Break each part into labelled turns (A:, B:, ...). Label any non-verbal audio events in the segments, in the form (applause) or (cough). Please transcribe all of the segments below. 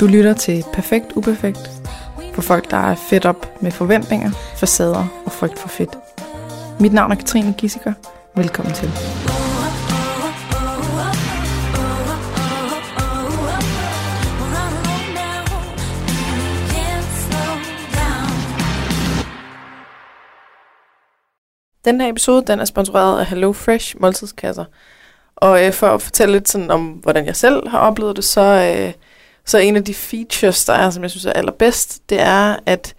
A: Du lytter til Perfekt Uperfekt for folk, der er fedt op med forventninger, facader og frygt for fedt. Mit navn er Katrine Gissiker. Velkommen til. Den her episode den er sponsoreret af Hello Fresh måltidskasser. Og øh, for at fortælle lidt sådan om, hvordan jeg selv har oplevet det, så, øh, så en af de features, der er, som jeg synes er allerbedst, det er, at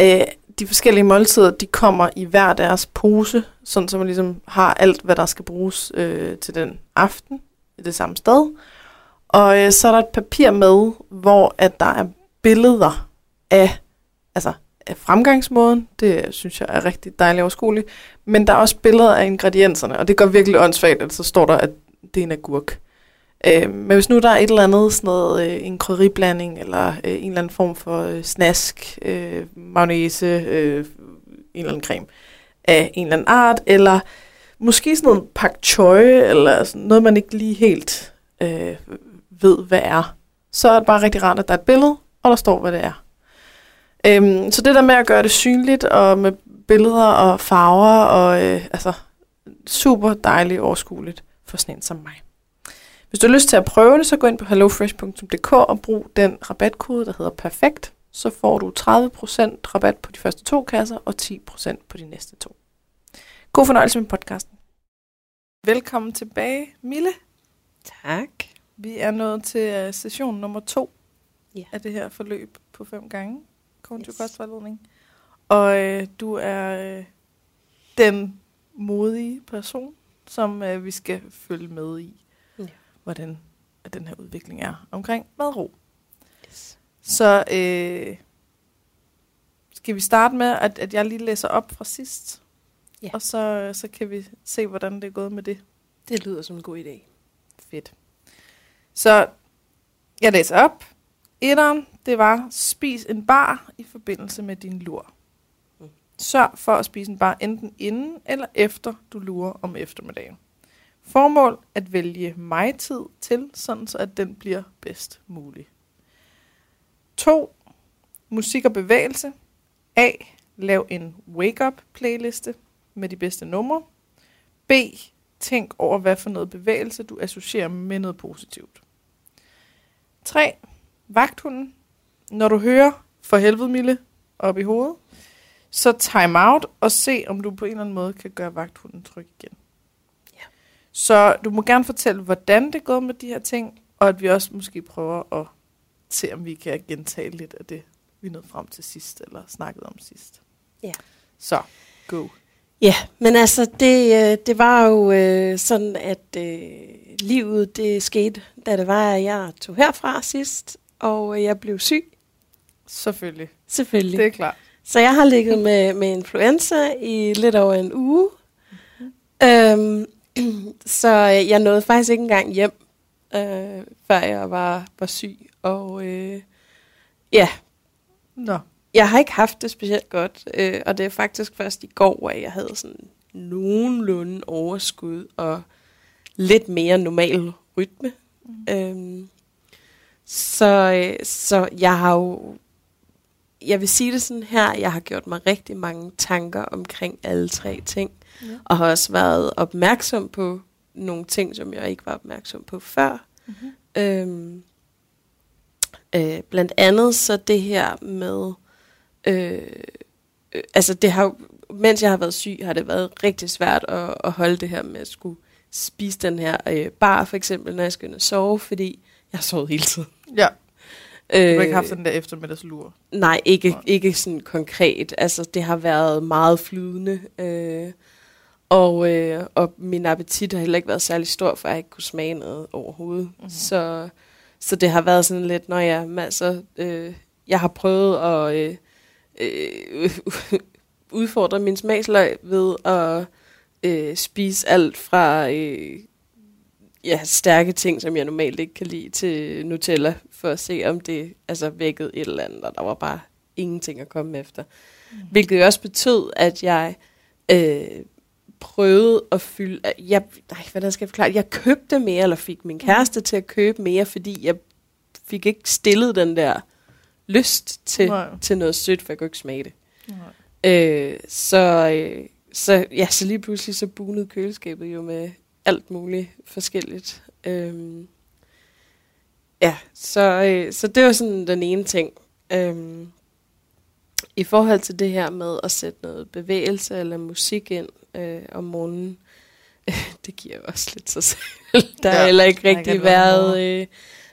A: øh, de forskellige måltider, de kommer i hver deres pose, sådan så man ligesom har alt, hvad der skal bruges øh, til den aften i det samme sted. Og øh, så er der et papir med, hvor at der er billeder af, altså af fremgangsmåden. Det synes jeg er rigtig dejligt overskueligt. Men der er også billeder af ingredienserne, og det går virkelig åndssvagt, at så står der, at det er en agurk. Øh, men hvis nu der er et eller andet, sådan noget, øh, en krydderiblanding, eller øh, en eller anden form for øh, snask, øh, mayonnaise, øh, en eller anden creme af en eller anden art, eller måske sådan noget pak choi, eller sådan noget, man ikke lige helt øh, ved, hvad er. Så er det bare rigtig rart, at der er et billede, og der står, hvad det er. Øhm, så det der med at gøre det synligt, og med billeder og farver, og øh, altså super dejligt overskueligt for sådan en som mig. Hvis du har lyst til at prøve det, så gå ind på hellofresh.dk og brug den rabatkode, der hedder perfekt. Så får du 30% rabat på de første to kasser og 10% på de næste to. God fornøjelse med podcasten. Velkommen tilbage, Mille.
B: Tak.
A: Vi er nået til uh, session nummer to
B: Ja.
A: af det her forløb på fem gange. Kognitiv yes. kostvejledning. Og øh, du er øh, den modige person, som øh, vi skal følge med i. hvordan at den her udvikling er omkring madro.
B: Yes.
A: Så øh, skal vi starte med, at, at jeg lige læser op fra sidst,
B: Ja.
A: og så, så kan vi se, hvordan det er gået med det.
B: Det lyder som en god idé.
A: Fedt. Så jeg læser op. Etteren, det var, spis en bar i forbindelse med din lur.
B: Mm.
A: Sørg for at spise en bar enten inden eller efter du lurer om eftermiddagen. Formål at vælge mig-tid til, sådan så at den bliver bedst mulig. 2. Musik og bevægelse. A. Lav en wake-up playliste med de bedste numre. B. Tænk over, hvad for noget bevægelse du associerer med noget positivt. 3. Vagthunden. Når du hører for helvede Mille op i hovedet, så time out og se, om du på en eller anden måde kan gøre vagthunden tryg igen. Så du må gerne fortælle, hvordan det går med de her ting, og at vi også måske prøver at se, om vi kan gentage lidt af det, vi nåede frem til sidst, eller snakket om sidst.
B: Ja.
A: Så, go.
B: Ja, men altså, det, øh, det var jo øh, sådan, at øh, livet det skete, da det var, at jeg tog herfra sidst, og øh, jeg blev syg,
A: Selvfølgelig.
B: selvfølgelig.
A: Det er klart.
B: Så jeg har ligget med, med influenza i lidt over en uge. Øhm, (clears throat) så øh, jeg nåede faktisk ikke engang hjem, øh, før jeg var, var syg. Og øh, ja,
A: Nå,
B: jeg har ikke haft det specielt godt, øh, og det er faktisk først i går, at jeg havde sådan nogenlunde overskud og lidt mere normal rytme. Mm. Øhm, så, øh, så jeg har jo, jeg vil sige det sådan her, jeg har gjort mig rigtig mange tanker omkring alle tre ting,
A: Ja.
B: og har også været opmærksom på nogle ting, som jeg ikke var opmærksom på før.
A: mm-hmm.
B: Øhm, øh, blandt andet så det her med, øh, øh, altså det har mens jeg har været syg, har det været rigtig svært at, at holde det her med at skulle spise den her øh, bar, for eksempel, når jeg skal ind og sove, fordi jeg har sovet hele tiden.
A: ja. Du
B: Øh,
A: har ikke haft den der eftermiddagslur.
B: Nej, ikke,
A: Nej.
B: ikke sådan konkret. Altså, det har været meget flydende. Øh, og, øh, og min appetit har heller ikke været særlig stor, for jeg ikke kunne smage noget overhovedet.
A: Mhm.
B: Mm-hmm. Så, så det har været sådan lidt, når jeg, altså, øh, jeg har prøvet at øh, øh, (laughs) udfordre min smagsløg ved at øh, spise alt fra øh, ja, stærke ting, som jeg normalt ikke kan lide, til Nutella, for at se, om det altså, vækkede et eller andet, og der var bare ingenting at komme efter. Mm. Hvilket også betød, at jeg øh, prøvede at fylde... Jeg, nej, hvordan skal jeg forklare? Jeg købte mere, eller fik min kæreste til at købe mere, fordi jeg fik ikke stillet den der lyst til,
A: Nej.
B: til noget sødt, for jeg kunne ikke smage det.
A: Nej.
B: Øh, så, øh, så, ja, så lige pludselig så bunede køleskabet jo med alt muligt forskelligt. Øhm, ja, så, øh, så det var sådan den ene ting. Øhm, I forhold til det her med at sætte noget bevægelse eller musik ind øh, om morgenen, (laughs) det giver også lidt sig selv. (laughs) Der
A: Ja,
B: heller ikke rigtig
A: været,
B: øh,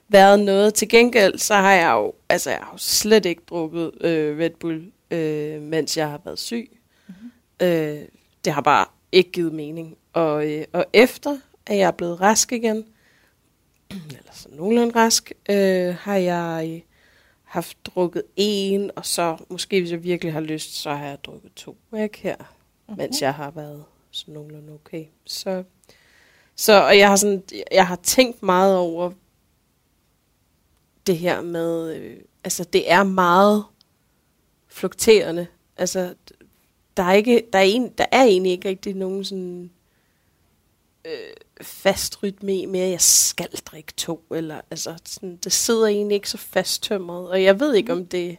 B: været noget. Til gengæld, så har jeg jo, altså jeg har jo slet ikke drukket øh, Red Bull, øh, mens jeg har været syg. Mm-hmm. Øh, det har bare ikke givet mening. Og, øh, og efter, at jeg er blevet rask igen, (clears throat) eller så nogenlunde rask, øh, har jeg øh, haft drukket en, og så måske hvis jeg virkelig har lyst, så har jeg drukket to ikke her, mm-hmm. mens jeg har været sådan nogenlunde okay. Så, så og jeg har sådan, jeg har tænkt meget over det her med, øh, altså det er meget flukterende. Altså der er ikke, der er, en, der er egentlig ikke rigtig nogen sådan øh, fast rytme i mere, jeg skal drikke to, eller altså sådan, det sidder egentlig ikke så fasttømret, og jeg ved ikke om det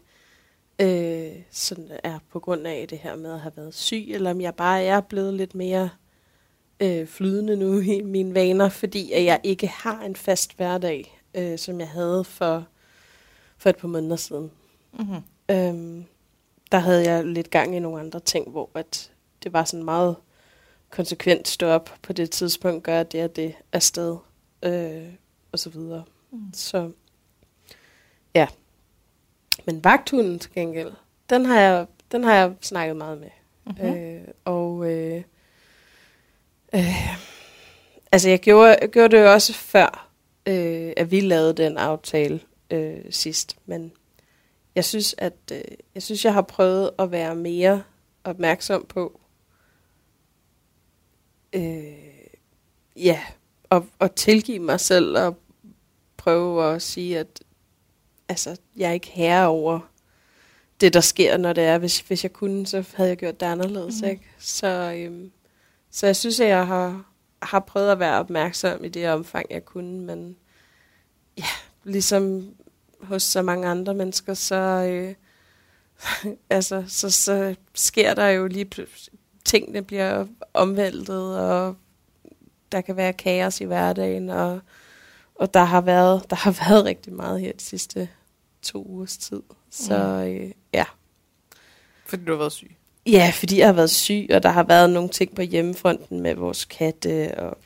B: øh, sådan er på grund af det her med at have været syg, eller om jeg bare er blevet lidt mere øh, flydende nu i mine vaner, fordi at jeg ikke har en fast hverdag, øh, som jeg havde for, for et par måneder siden.
A: Mm-hmm.
B: Øhm, der havde jeg lidt gang i nogle andre ting, hvor at det var sådan meget konsekvent stå op på det tidspunkt, gør det og det afsted, øh, og så videre.
A: Mm.
B: Så ja. Men vagthunden til gengæld, den har jeg, den har jeg snakket meget med.
A: Mm-hmm.
B: Øh, og øh, øh, altså jeg gjorde, jeg gjorde det jo også før, øh, at vi lavede den aftale øh, sidst. Men jeg synes, at øh, jeg synes, jeg har prøvet at være mere opmærksom på, øh, ja, og, og tilgive mig selv og prøve at sige, at altså, jeg er ikke herre over det, der sker, når det er. Hvis, hvis jeg kunne, så havde jeg gjort det anderledes. Mm. Ikke? Så, øhm, så jeg synes, at jeg har, har prøvet at være opmærksom i det omfang, jeg kunne. Men ja, ligesom hos så mange andre mennesker, så, øh, (laughs) altså, så, så sker der jo lige tingene bliver omvæltet, og der kan være kaos i hverdagen, og, og der har været der har været (laughs) rigtig meget her de sidste to ugers tid. Så øh, ja.
A: Fordi du har været syg.
B: Ja, fordi jeg har været syg, og der har været nogle ting på hjemmefronten med vores katte, og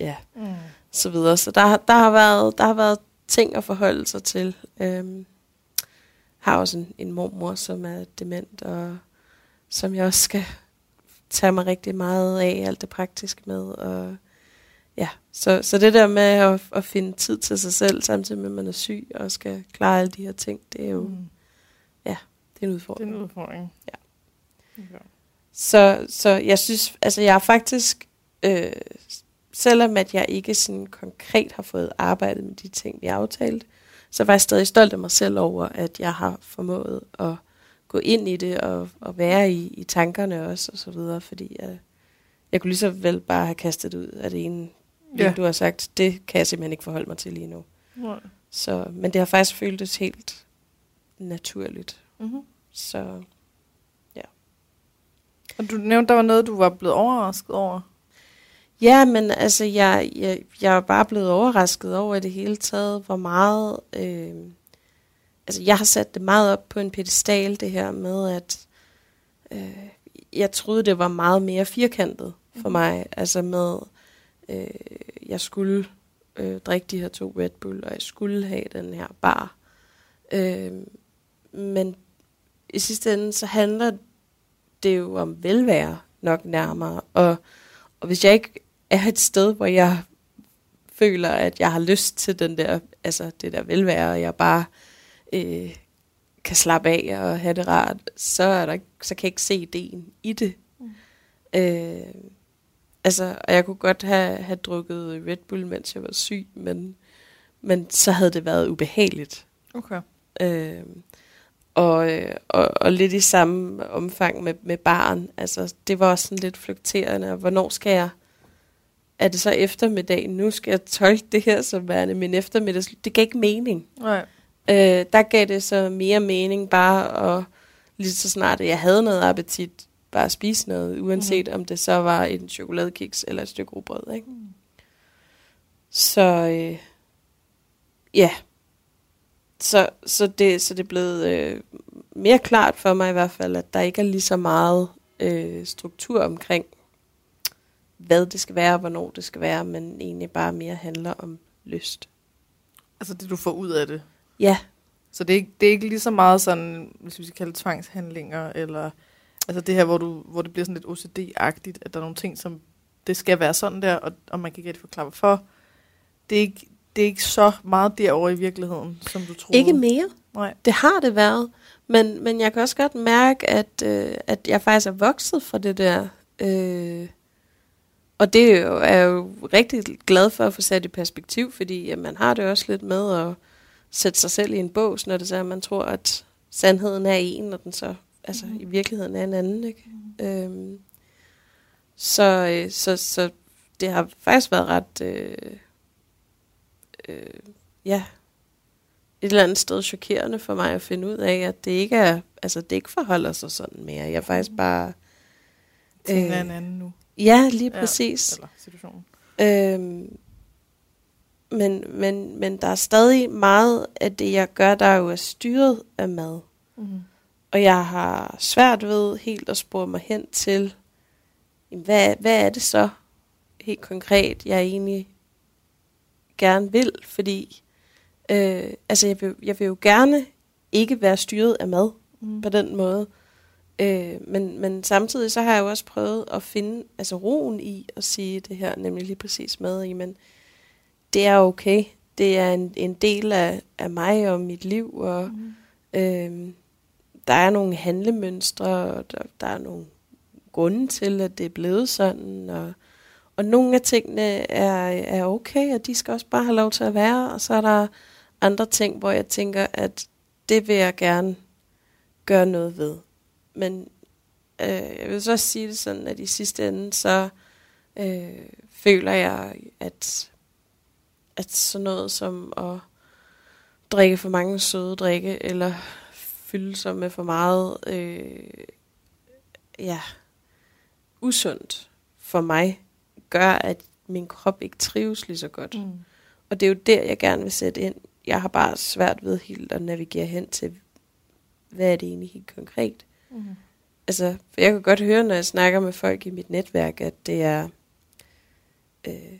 B: ja,
A: Mm.
B: så videre. Så der, har- der, har været, der har været ting at forholde sig til. Øhm, har også en, en mormor, som er dement, og som jeg også skal tage mig rigtig meget af, alt det praktiske med. Og ja, så, så det der med at, at finde tid til sig selv, samtidig med, at man er syg, og skal klare alle de her ting, det er jo
A: Mm.
B: det er en
A: Det er
B: udfordring.
A: en udfordring.
B: Ja.
A: Okay.
B: Så, så jeg synes, altså jeg har faktisk, øh, selvom at jeg ikke sådan konkret har fået arbejdet med de ting, vi aftalte, så var jeg stadig stolt af mig selv over, at jeg har formået at gå ind i det og, og være i, i tankerne også og så videre, fordi jeg, jeg kunne lige så vel bare have kastet det ud af det ene,
A: Ja.
B: ja. du har sagt, det kan jeg simpelthen ikke forholde mig til lige nu.
A: Nej.
B: Så, men det har faktisk føltes helt naturligt.
A: Mm-hmm.
B: Så
A: Og du nævnte, der var noget, du var blevet overrasket over.
B: Ja, men altså, jeg, jeg, jeg er bare blevet overrasket over i det hele taget, hvor meget... Øh, altså, jeg har sat det meget op på en pedestal, det her med, at øh, jeg troede, det var meget mere firkantet for
A: Mhm.
B: mig. Altså med, øh, jeg skulle øh, drikke de her to Red Bull, og jeg skulle have den her bar. Øh, men i sidste ende, så handler det jo om velvære nok nærmere. Og, og hvis jeg ikke er et sted, hvor jeg føler, at jeg har lyst til den der, altså det der velvære, og jeg bare øh, kan slappe af og have det rart, så, er der, så kan jeg ikke se ideen i det.
A: Mm.
B: Øh, altså, og jeg kunne godt have, have drukket Red Bull, mens jeg var syg, men, men så havde det været ubehageligt.
A: Okay.
B: Øh, og, og, og lidt i samme omfang med, med barn. Altså, det var også sådan lidt flukterende. og Hvornår skal jeg er det så eftermiddag, nu skal jeg tolke det her som værende min eftermiddag. Det gav ikke mening.
A: Nej.
B: Øh, der gav det så mere mening bare at, lige så snart jeg havde noget appetit, bare spise noget, uanset mm. om det så var en chokoladekiks eller et stykke rugbrød. Ikke? Mm. Så øh, ja, så, så, det, så det er blevet øh, mere klart for mig i hvert fald, at der ikke er lige så meget øh, struktur omkring, hvad det skal være, og hvornår det skal være, men egentlig bare mere handler om lyst.
A: Altså det, du får ud af det.
B: Ja.
A: Så det er ikke, det er ikke lige så meget sådan, hvis vi skal kalde det tvangshandlinger, eller altså det her, hvor, du, hvor det bliver sådan lidt OCD-agtigt, at der er nogle ting, som det skal være sådan der, og, og man kan ikke rigtig forklare hvorfor. Det er ikke, det er ikke så meget derovre i virkeligheden, som du tror.
B: Ikke mere.
A: Nej.
B: Det har det været. Men, men jeg kan også godt mærke, at, øh, at jeg faktisk er vokset fra det der. Øh, og det er, jo, er jeg jo rigtig glad for at få sat i perspektiv, fordi ja, man har det også lidt med at sætte sig selv i en bås, når det så er, at man tror, at sandheden er en, og den så altså, mm. i virkeligheden er en anden. Ikke? Mm. Øhm, så, øh, så, så det har faktisk været ret... Øh, øh, ja, et eller andet sted chokerende for mig at finde ud af, at det ikke er, altså det ikke forholder sig sådan mere. Jeg er faktisk bare...
A: Tingene øh, en anden nu.
B: Ja, lige præcis.
A: Ja, eller situationen.
B: Øhm, men, men, men der er stadig meget af det, jeg gør, der jo er styret af mad. Mm. Og jeg har svært ved helt at spore mig hen til, hvad, hvad er det så helt konkret, jeg egentlig gerne vil? Fordi øh, altså jeg, vil, jeg vil jo gerne ikke være styret af mad mm. på den måde. Øh, men, men samtidig så har jeg jo også prøvet at finde altså roen i at sige det her, nemlig lige præcis med, jamen det er okay. Det er en, en del af, af mig og mit liv, og mm. øh, der er nogle handlemønstre, og der, der er nogle grunde til, at det er blevet sådan, og, og nogle af tingene er, er okay, og de skal også bare have lov til at være, og så er der andre ting, hvor jeg tænker, at det vil jeg gerne gøre noget ved. Men øh, jeg vil så også sige det sådan, at i sidste ende, så øh, føler jeg, at, at sådan noget som at drikke for mange søde drikke, eller fylde sig med for meget øh, ja, usundt for mig, gør, at min krop ikke trives lige så godt. Mm. Og det er jo der, jeg gerne vil sætte ind. Jeg har bare svært ved helt at navigere hen til, hvad er det egentlig helt konkret. Mm. Altså, for jeg kan godt høre, når jeg snakker med folk i mit netværk, at det er, øh,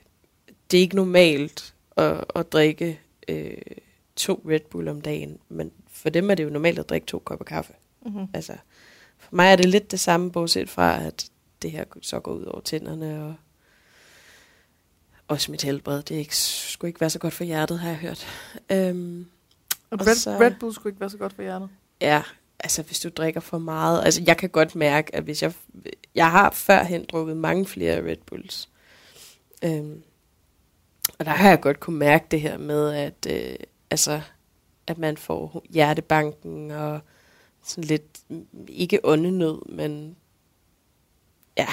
B: det er ikke normalt at, at drikke øh, to Red Bull om dagen, men for dem er det jo normalt at drikke to kopper kaffe. Mm-hmm. Altså, for mig er det lidt det samme, bortset fra, at det her så går ud over tænderne, og også mit helbred. Det er ikke, skulle ikke være så godt for hjertet, har jeg hørt. Øhm,
A: og Red, så, Red Bull skulle ikke være så godt for hjertet?
B: Ja, altså hvis du drikker for meget. Altså jeg kan godt mærke, at hvis jeg... Jeg har førhen drukket mange flere Red Bulls. Øhm, og der har jeg godt kunne mærke det her med, at... Øh, altså at man får hjertebanken og sådan lidt, ikke åndenød, men ja,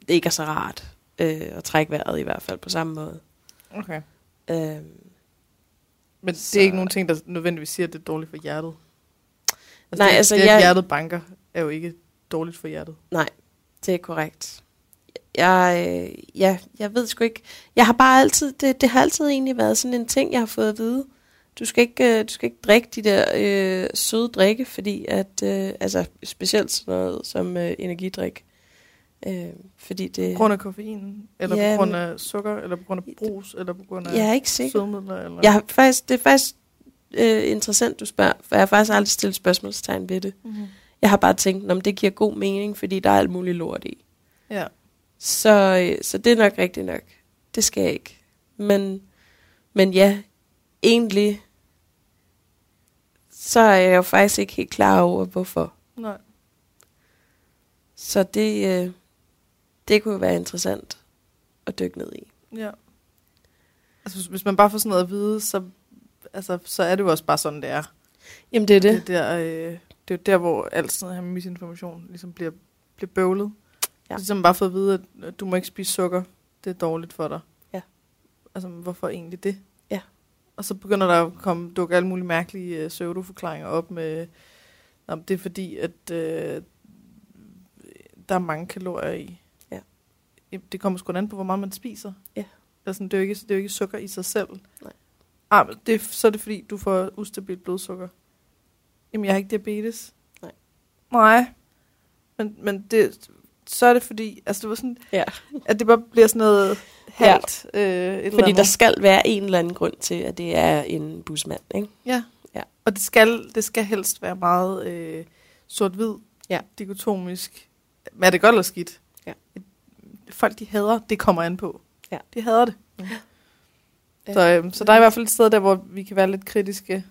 B: det ikke er så rart øh, at trække vejret i hvert fald på samme måde.
A: Okay. Øhm, men det er ikke nogen ting, der nødvendigvis siger, at det er dårligt for hjertet? Altså
B: Nej,
A: det,
B: altså
A: det,
B: jeg...
A: at hjertet banker, er jo ikke dårligt for hjertet.
B: Nej, det er korrekt. Jeg, øh, ja, jeg ved sgu ikke. Jeg har bare altid, det, det har altid egentlig været sådan en ting, jeg har fået at vide. Du skal ikke, øh, du skal ikke drikke de der øh, søde drikke, fordi at, øh, altså specielt sådan noget som øh, energidrik. Øh, fordi det,
A: på grund af koffein, eller ja, på grund af sukker, eller på grund af brus, eller på grund af
B: jeg er ikke sikker.
A: sødemidler? Eller?
B: Jeg har faktisk, det er faktisk øh, interessant, du spørger, for jeg har faktisk aldrig stillet spørgsmålstegn ved det. Mm-hmm. Jeg har bare tænkt, om det giver god mening, fordi der er alt muligt lort i.
A: Ja.
B: Så, øh, så det er nok rigtigt nok. Det skal jeg ikke. Men, men ja, egentlig så er jeg jo faktisk ikke helt klar over, hvorfor.
A: Nej.
B: Så det, øh, det kunne være interessant at dykke ned i.
A: Ja. Altså, hvis man bare får sådan noget at vide, så, altså, så er det jo også bare sådan, det er.
B: Jamen, det er det.
A: Det er, der, øh, det er der, hvor alt sådan noget her misinformation ligesom bliver, bliver bøvlet. Ja. Så ligesom bare fået at vide, at du må ikke spise sukker, det er dårligt for dig.
B: Ja.
A: Altså, hvorfor egentlig det? Og så begynder der at komme, dukke alle mulige mærkelige uh, pseudoforklaringer op med, om det er fordi, at uh, der er mange kalorier i.
B: Ja.
A: Det kommer sgu an på, hvor meget man spiser.
B: Ja.
A: Altså, det, er jo ikke, det er jo ikke sukker i sig selv.
B: Nej.
A: Ah, men det, så er det fordi, du får ustabilt blodsukker. Jamen, jeg har ikke diabetes.
B: Nej.
A: Nej. Men, men det, så er det fordi, altså det var sådan,
B: Ja.
A: at det bare bliver sådan noget halvt. Ja. Øh, et eller
B: Fordi der skal være en eller anden grund til, at det er en busmand, ikke?
A: Ja.
B: Ja.
A: Og det skal, det skal helst være meget øh, sort-hvid,
B: Ja.
A: dikotomisk. Men er det godt eller skidt?
B: Ja.
A: Folk, de hader, det kommer an på.
B: Ja.
A: De hader det.
B: Ja.
A: Så, øh, så der er i hvert fald et sted der, hvor vi kan være lidt kritiske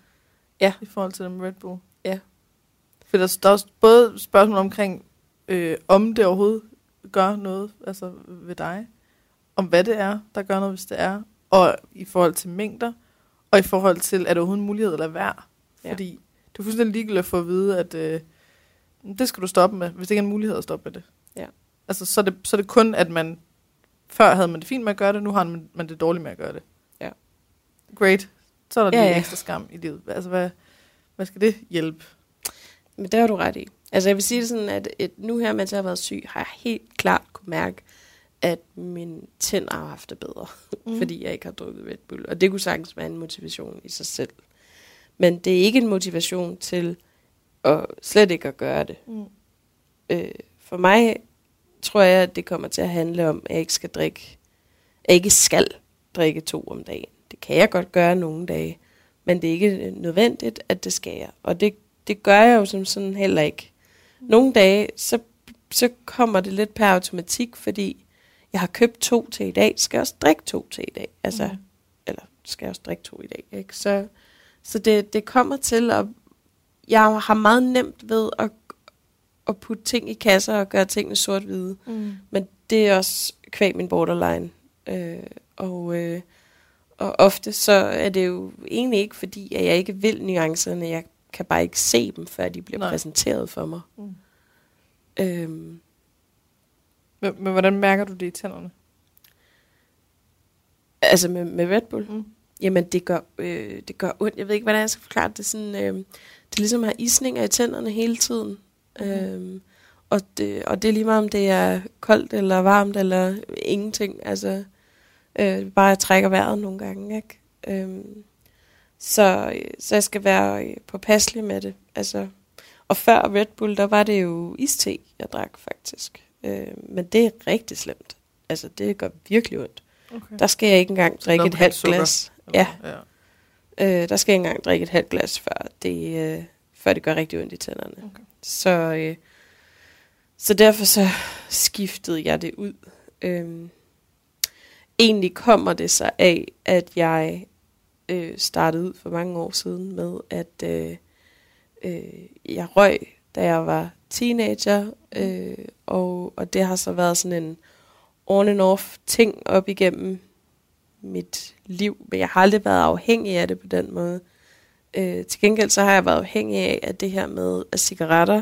B: Ja.
A: i forhold til dem Red Bull.
B: Ja.
A: For der, der er også både spørgsmål omkring, øh, om det overhovedet gør noget altså ved dig, om hvad det er, der gør noget, hvis det er, og i forhold til mængder, og i forhold til, er det overhovedet en mulighed eller værd?
B: Ja.
A: Fordi det er fuldstændig ligegyldigt at få at vide, at øh, det skal du stoppe med, hvis det ikke er en mulighed at stoppe med det.
B: Ja.
A: Altså, så er det, så er det kun, at man, før havde man det fint med at gøre det, nu har man, man det dårligt med at gøre det.
B: Ja.
A: Great. Så er der
B: Ja,
A: lige
B: ja.
A: ekstra skam i livet. Altså, hvad, hvad skal det hjælpe?
B: Men det har du ret i. Altså jeg vil sige det sådan, at et, nu her, mens jeg har været syg, har jeg helt klart kunne mærke, at mine tænder har haft det bedre, mm. fordi jeg ikke har drukket Red Bull. Og det kunne sagtens være en motivation i sig selv. Men det er ikke en motivation til at slet ikke at gøre det.
A: Mm.
B: Øh, for mig tror jeg, at det kommer til at handle om, at jeg ikke skal drikke, at jeg ikke skal drikke to om dagen. Det kan jeg godt gøre nogle dage, men det er ikke nødvendigt, at det skal jeg. Og det, det gør jeg jo som sådan heller ikke. Nogle dage, så, så kommer det lidt per automatik, fordi jeg har købt to til i dag, skal jeg også drikke to til i dag. Altså,
A: Mm.
B: eller skal jeg også drikke to i dag, ikke? Så, så det, det kommer til at, jeg har meget nemt ved at, at putte ting i kasser og gøre tingene sort-hvide.
A: Mm.
B: Men det er også kvæg min borderline. Øh, og, øh, og ofte så er det jo egentlig ikke fordi, at jeg ikke vil nuancerne. Jeg kan bare ikke se dem, før de bliver
A: Nej.
B: Præsenteret for mig.
A: Mm.
B: Øhm,
A: Men, men hvordan mærker du det i tænderne?
B: altså med, med Red Bull.
A: Mm.
B: Jamen det gør, øh, det gør ondt. Jeg ved ikke, hvordan jeg skal forklare det. Det er, sådan, øh, det er ligesom at have isninger i tænderne hele tiden. Mm. Øhm, og, det, og det er lige meget, om det er koldt eller varmt eller ingenting. Altså, øh, bare jeg trækker vejret nogle gange. Ikke? Øhm, så, øh, så jeg skal være øh, påpasselig med det. Altså, og før Red Bull, der var det jo iste, jeg drak faktisk. Øh, men det er rigtig slemt. Altså, det gør virkelig ondt.
A: Okay.
B: Der skal jeg ikke engang drikke et halvt
A: sukker.
B: glas. Ja,
A: ja.
B: øh, der skal jeg ikke engang drikke et halvt glas, før det, øh, før det gør rigtig ondt i tænderne.
A: Okay.
B: Så, øh, så derfor så skiftede jeg det ud. Øhm, egentlig kommer det så af, at jeg øh, startede ud for mange år siden med, at øh, øh, jeg røg, da jeg var teenager, øh, og, og det har så været sådan en on and off ting op igennem mit liv, men jeg har aldrig været afhængig af det på den måde. Øh, til gengæld så har jeg været afhængig af, at det her med at cigaretter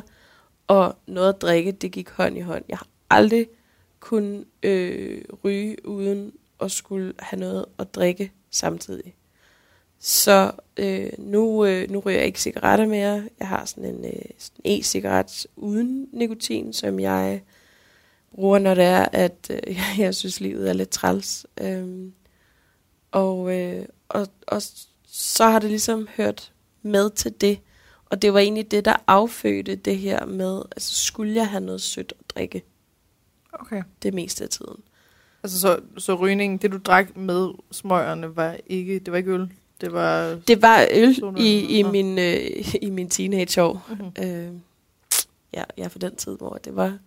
B: og noget at drikke, det gik hånd i hånd. Jeg har aldrig kunnet øh, ryge uden at skulle have noget at drikke samtidig. Så øh, nu, øh, nu ryger jeg ikke cigaretter mere. Jeg har sådan en, øh, sådan en e-cigaret uden nikotin, som jeg bruger, når det er, at øh, (laughs) jeg synes, livet er lidt træls. Øhm, og, øh, og, og så har det ligesom hørt med til det. Og det var egentlig det, der affødte det her med, altså skulle jeg have noget sødt at drikke
A: Okay.
B: det meste af tiden.
A: Altså, så, så rygningen, det du drak med smøgerne, var ikke, det var ikke øl? Det var...
B: Det var øl i, i, min, øh, (laughs) i min teenageår.
A: Mm-hmm.
B: Øh, ja, ja, for den tid, hvor det var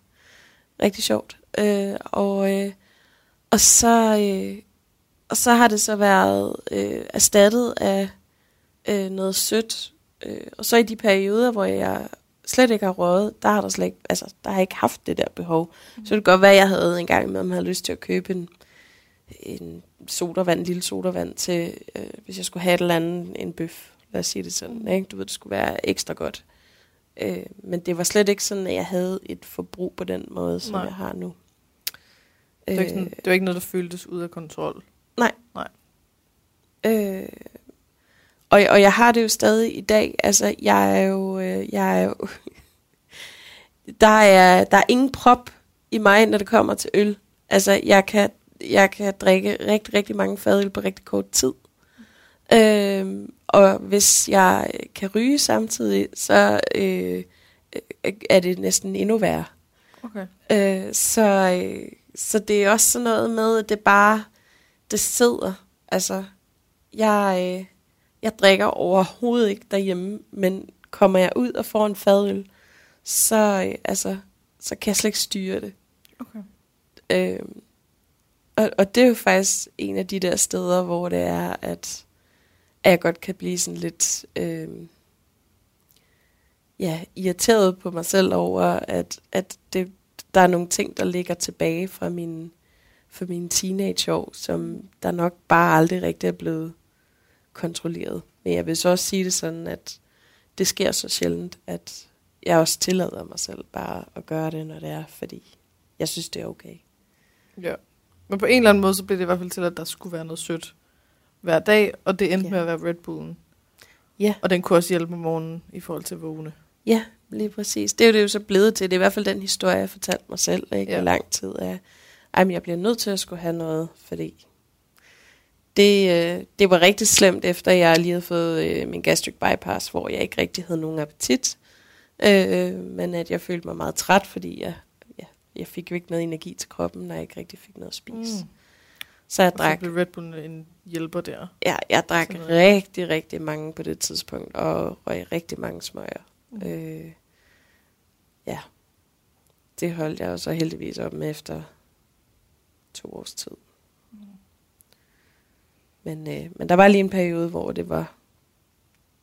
B: rigtig sjovt. Øh, og, øh, og, så, øh, og så har det så været øh, erstattet af øh, noget sødt. Øh, og så i de perioder, hvor jeg slet ikke har røget, der har der slet ikke, altså, der har jeg ikke haft det der behov. Mm. Så det kan godt være, at jeg havde en gang jeg havde lyst til at købe en, en sodavand, en lille sodavand til, øh, hvis jeg skulle have et eller andet, en bøf, lad os sige det sådan, ikke? Du ved, det skulle være ekstra godt. Øh, men det var slet ikke sådan, at jeg havde et forbrug på den måde, som
A: Nej.
B: Nej. jeg har nu.
A: Det var, ikke sådan, det var ikke noget, der føltes ud af kontrol.
B: Øh, og, og jeg har det jo stadig i dag. Altså, jeg er jo... Øh, jeg er jo (laughs) der, er, der er ingen prop i mig, når det kommer til øl. Altså, jeg kan, jeg kan drikke rigtig, rigtig mange fadøl på rigtig kort tid. Øh, og hvis jeg kan ryge samtidig, så øh, er det næsten endnu værre.
A: Okay.
B: Øh, så, øh, så det er også sådan noget med, at det bare, det sidder. Altså, jeg, øh, jeg drikker overhovedet ikke derhjemme, men kommer jeg ud og får en fadøl, så, øh, altså, så kan jeg slet ikke styre det.
A: Okay.
B: Øh, og, og det er jo faktisk en af de der steder, hvor det er, at, at jeg godt kan blive sådan lidt øh, ja, irriteret på mig selv over, at, at det, der er nogle ting, der ligger tilbage fra min, fra mine teenageår, som der nok bare aldrig rigtig er blevet kontrolleret. Men jeg vil så også sige det sådan, at det sker så sjældent, at jeg også tillader mig selv bare at gøre det, når det er, fordi jeg synes, det er okay.
A: Ja. Men på en eller anden måde, så blev det i hvert fald til, at der skulle være noget sødt hver dag, og det endte
B: Ja.
A: med at være Red Bullen.
B: Ja.
A: Og den kunne også hjælpe om morgenen i forhold til vågne.
B: Ja, lige præcis. Det er jo det jo så blevet til. Det er i hvert fald den historie, jeg har fortalt mig selv, ikke?
A: Ja.
B: Ja. lang tid af, ej, men jeg bliver nødt til at skulle have noget, fordi det, øh, det var rigtig slemt, efter jeg lige havde fået øh, min gastric bypass, hvor jeg ikke rigtig havde nogen appetit. Øh, men at jeg følte mig meget træt, fordi jeg, jeg fik jo ikke noget energi til kroppen, når jeg ikke rigtig fik noget at spise. Mm. Så jeg
A: Og så
B: drak
A: blev Red Bullen en hjælper der.
B: Ja, jeg drak rigtig, rigtig mange på det tidspunkt, og røg rigtig mange smøger.
A: Mm.
B: Mm. Øh, ja, det holdt jeg jo så heldigvis op med efter to års tid.
A: Mm.
B: Men, øh, men der var lige en periode, hvor det var,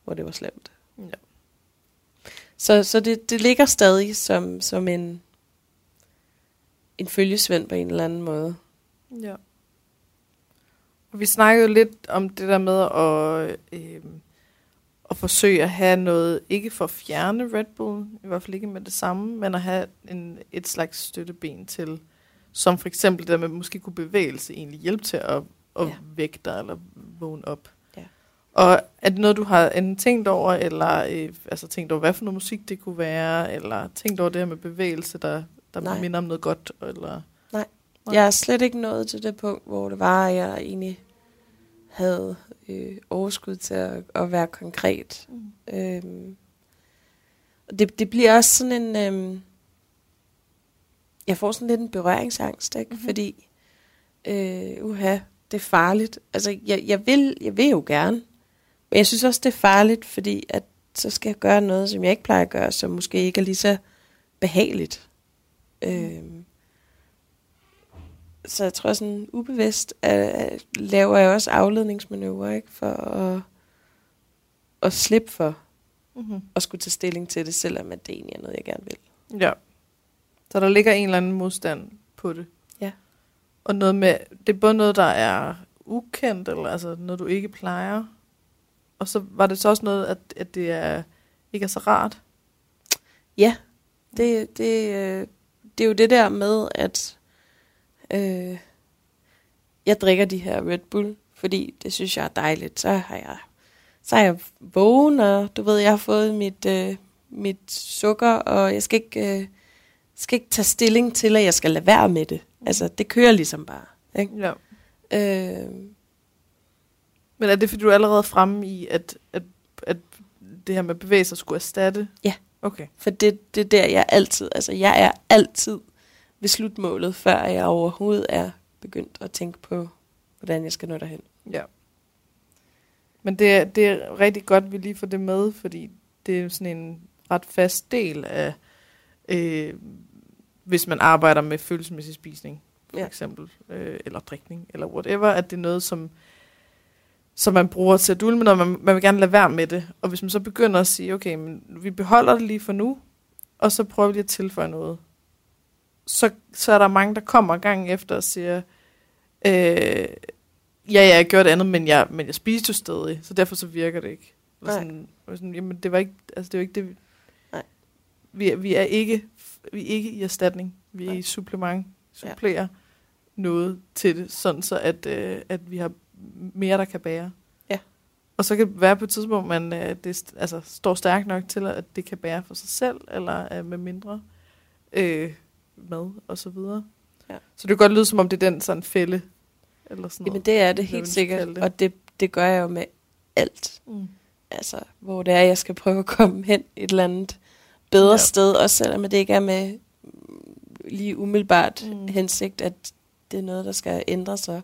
B: hvor det var slemt.
A: Ja.
B: Så, så det, det ligger stadig som, som en, en følgesvend på en eller anden måde.
A: Ja. Og vi snakkede lidt om det der med at, øh, at forsøge at have noget, ikke for at fjerne Red Bull, i hvert fald ikke med det samme, men at have en, et slags støtteben til, som for eksempel det der med måske kunne bevægelse egentlig hjælpe til at, at. Ja. vække dig eller vågne op.
B: Ja.
A: Og er det noget, du har enten tænkt over, eller øh, altså tænkt over, hvad for noget musik det kunne være, eller tænkt over det her med bevægelse, der, der
B: Nej.
A: minder om noget godt, eller... Nej.
B: Jeg er slet ikke nået til det punkt, hvor det var, at jeg egentlig havde øh, overskud til at, at være konkret.
A: Mm.
B: Øhm, og det, det bliver også sådan en... Øhm, jeg får sådan lidt en berøringsangst, ikke? Mm-hmm. Fordi, øh, uha, det er farligt. Altså, jeg, jeg, vil, jeg vil jo gerne, men jeg synes også, det er farligt, fordi at så skal jeg gøre noget, som jeg ikke plejer at gøre, som måske ikke er lige så behageligt.
A: Mhm.
B: Øhm, så jeg tror sådan ubevidst øh, laver jeg også afledningsmanøvrer, ikke? For at, at slippe for
A: Mm-hmm.
B: at skulle tage stilling til det, selvom at det egentlig er noget, jeg gerne vil.
A: Ja. Så der ligger en eller anden modstand på det.
B: Ja.
A: Og noget med, det er både noget, der er ukendt, eller altså noget, du ikke plejer. Og så var det så også noget, at, at det er, ikke er så rart.
B: Ja, det, det, øh, det er jo det der med, at øh, jeg drikker de her Red Bull, fordi det synes jeg er dejligt. Så har jeg, så er jeg vågen, og du ved, jeg har fået mit, øh, mit sukker, og jeg skal ikke, øh, skal ikke tage stilling til, at jeg skal lade være med det. Altså, det kører ligesom bare. Ikke?
A: Ja.
B: Øh,
A: Men er det, fordi du er allerede fremme i, at, at, at det her med bevægelser skulle erstatte?
B: Ja.
A: Okay.
B: For det, det er der, jeg altid, altså jeg er altid ved slutmålet, før jeg overhovedet er begyndt at tænke på, hvordan jeg skal nå derhen.
A: Ja. Men det er, det er rigtig godt, vi lige får det med, fordi det er sådan en ret fast del af, øh, hvis man arbejder med følelsesmæssig spisning, for. Ja. eksempel, øh, eller drikning, eller whatever, at det er noget, som, som man bruger til at dulme, når man, man vil gerne lade være med det. Og hvis man så begynder at sige, okay, men vi beholder det lige for nu, og så prøver vi lige at tilføje noget, så, så er der mange, der kommer gang efter og siger, øh, ja, ja, jeg gjorde det andet, men jeg, men jeg spiste jo stadig, så derfor så virker det ikke. Og
B: Nej.
A: sådan, og sådan, jamen, det var ikke, altså, det var ikke det, vi,
B: Nej.
A: vi, er, vi er ikke, vi er ikke i erstatning, vi er
B: Nej.
A: i supplement,
B: Ja.
A: supplerer. noget til det, sådan så at, øh, at vi har mere, der kan bære.
B: Ja.
A: Og så kan det være på et tidspunkt, man øh, det, altså, står stærkt nok til, at det kan bære for sig selv, eller øh, med mindre øh, mad og så videre.
B: Ja.
A: Så det kan godt lyde, som om det er den sådan fælde, eller sådan
B: Jamen
A: noget.
B: det er det helt sikkert,
A: det.
B: og det, det gør jeg jo med alt.
A: Mm.
B: Altså, hvor det er, jeg skal prøve at komme hen et eller andet bedre
A: Ja.
B: sted, også selvom det ikke er med mm, lige umiddelbart
A: mm.
B: hensigt, at det er noget, der skal ændre sig,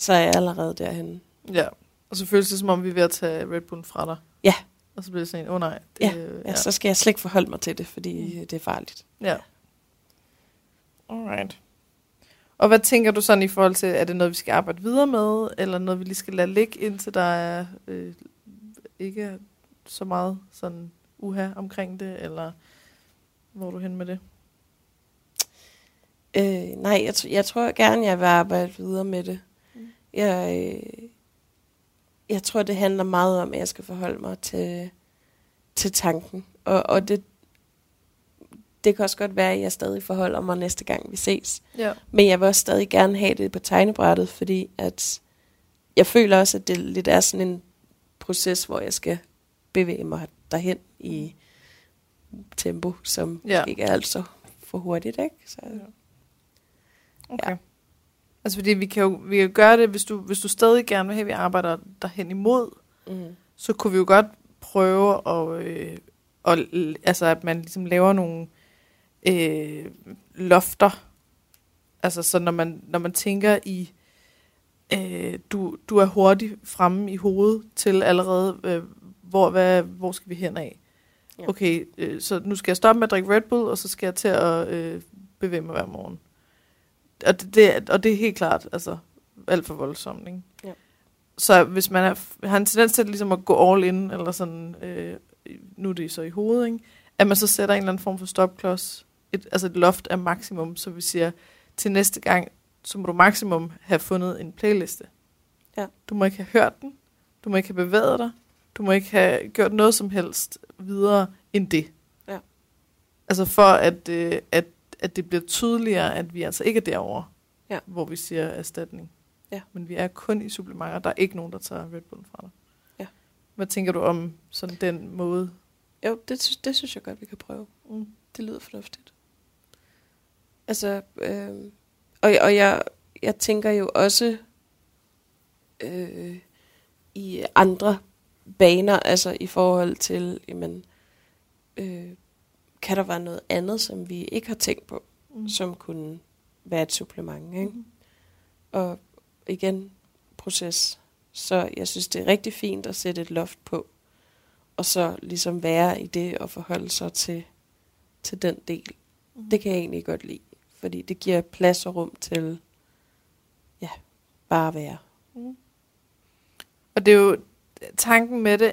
B: så er jeg allerede derhen.
A: Ja, og så føles det, som om vi er ved at tage Red Bull fra dig.
B: Ja.
A: Og så bliver det sådan, åh oh, nej. Det,
B: Ja, Ja, så skal jeg slet ikke forholde mig til det, fordi
A: Mm.
B: det er farligt.
A: Ja. Alright. Og hvad tænker du sådan i forhold til, er det noget, vi skal arbejde videre med, eller noget, vi lige skal lade ligge, indtil der er øh, ikke er så meget sådan uha omkring det, eller hvor er du hen med det?
B: Øh, nej, jeg, tr- jeg tror gerne, jeg vil arbejde videre med det. Jeg, øh, jeg tror, det handler meget om, at jeg skal forholde mig til, til tanken. Og, og det, det kan også godt være, at jeg stadig forholder mig næste gang, vi ses.
A: Ja.
B: Men jeg vil også stadig gerne have det på tegnebrættet, fordi at jeg føler også, at det lidt er sådan en proces, hvor jeg skal bevæge mig derhen i tempo, som
A: Ja.
B: ja. ikke er altså for hurtigt, ikke? Så,
A: Okay. Ja. Altså fordi vi kan jo vi kan gøre det, hvis du, hvis du stadig gerne vil have, at vi arbejder derhen imod,
B: mm.
A: så kunne vi jo godt prøve at, øh, og, altså at man ligesom laver nogle øh, lofter. Altså så når man, når man tænker i, øh, du, du er hurtigt fremme i hovedet til allerede, øh, hvor, hvad, hvor skal vi hen af?
B: Ja.
A: Okay, øh, så nu skal jeg stoppe med at drikke Red Bull, og så skal jeg til at øh, bevæge mig hver morgen. Og det, det, og det er helt klart, altså alt for voldsomt, ikke?
B: Ja.
A: Så hvis man er, har en tendens til ligesom at gå all in, eller sådan, øh, nu er det så i hovedet, ikke? at man så sætter en eller anden form for stopklods, et, altså et loft af maksimum, så vi siger, til næste gang, så må du maksimum have fundet en playliste.
B: Ja.
A: Du må ikke have hørt den, du må ikke have bevæget dig, du må ikke have gjort noget som helst videre end det.
B: Ja.
A: Altså for at, øh, at, at det bliver tydeligere, at vi altså ikke er derovre,
B: Ja.
A: hvor vi siger erstatning.
B: Ja.
A: Men vi er kun i supplementer. Der er ikke nogen, der tager Red Bull fra dig.
B: Ja.
A: Hvad tænker du om sådan den måde?
B: Jo, det, sy- det synes jeg godt, vi kan prøve.
A: Mm.
B: Det lyder fornuftigt. Altså, øh, og, og jeg, jeg tænker jo også øh, i andre baner, altså i forhold til, jamen, øh, kan der være noget andet, som vi ikke har tænkt på,
A: Mm.
B: som kunne være et supplement, ikke?
A: Mm.
B: Og igen, proces. Så jeg synes, det er rigtig fint at sætte et loft på, og så ligesom være i det og forholde sig til, til den del.
A: Mm.
B: Det kan jeg egentlig godt lide, fordi det giver plads og rum til, ja, bare at være.
A: Mm. Og det er jo, tanken med det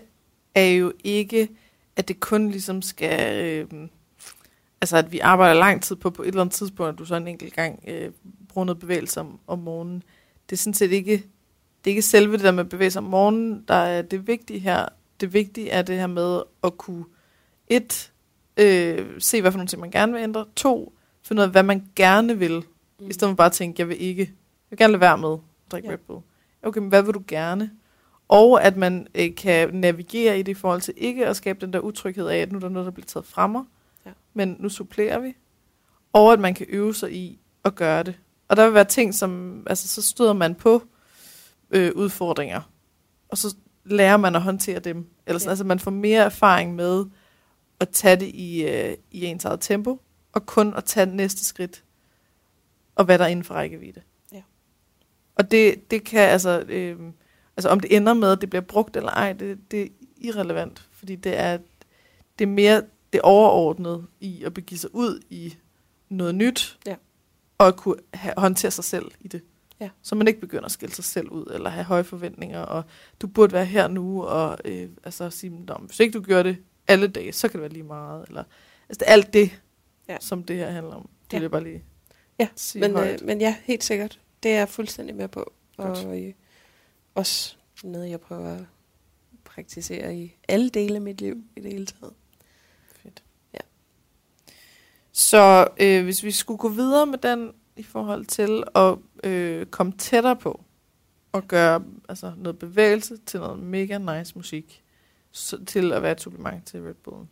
A: er jo ikke, at det kun ligesom skal, øh, altså at vi arbejder lang tid på, på et eller andet tidspunkt, at du så en enkelt gang øh, bruger noget bevægelse om, om morgenen. Det er sådan set ikke, det er ikke selve det der med bevægelse om morgenen, der er det vigtige her. Det vigtige er det her med at kunne, et, øh, se hvad for nogle ting man gerne vil ændre, to, finde ud af, hvad man gerne vil, mm. i stedet for bare at tænke, jeg vil ikke, jeg vil gerne lade være med at drikke
B: Ja.
A: Red Bull. Okay, men hvad vil du gerne? Og at man øh, kan navigere i det i forhold til ikke at skabe den der utryghed af, at nu er der noget, der bliver taget fra mig,
B: Ja.
A: Men nu supplerer vi. Og at man kan øve sig i at gøre det. Og der vil være ting, som, altså så støder man på øh, udfordringer, og så lærer man at håndtere dem. Eller sådan,
B: Ja.
A: altså man får mere erfaring med at tage det i, øh, i ens eget tempo, og kun at tage næste skridt, og hvad der er inden for rækkevidde.
B: Ja.
A: Og det, det kan altså, øh, altså om det ender med, at det bliver brugt eller ej, det, det er irrelevant, fordi det er, det er mere det overordnede i at begive sig ud i noget nyt,
B: Ja.
A: og kunne have, håndtere sig selv i det.
B: Ja.
A: Så man ikke begynder at skille sig selv ud, eller have høje forventninger, og du burde være her nu, og øh, altså sige, "Nå, men hvis ikke du gør det alle dage, så kan det være lige meget. Eller, altså det er alt det,
B: Ja.
A: som det her handler om. Det
B: Ja.
A: vil jeg bare lige
B: Ja,
A: sige
B: Men,
A: højt.
B: øh, men ja, helt sikkert. Det er jeg fuldstændig med på.
A: Godt.
B: Og øh, også noget, jeg prøver at praktisere i alle dele af mit liv i det hele taget.
A: Så øh, hvis vi skulle gå videre med den i forhold til at øh, komme tættere på og gøre altså, noget bevægelse til noget mega nice musik, så, til at være et supplement til Red Bullen.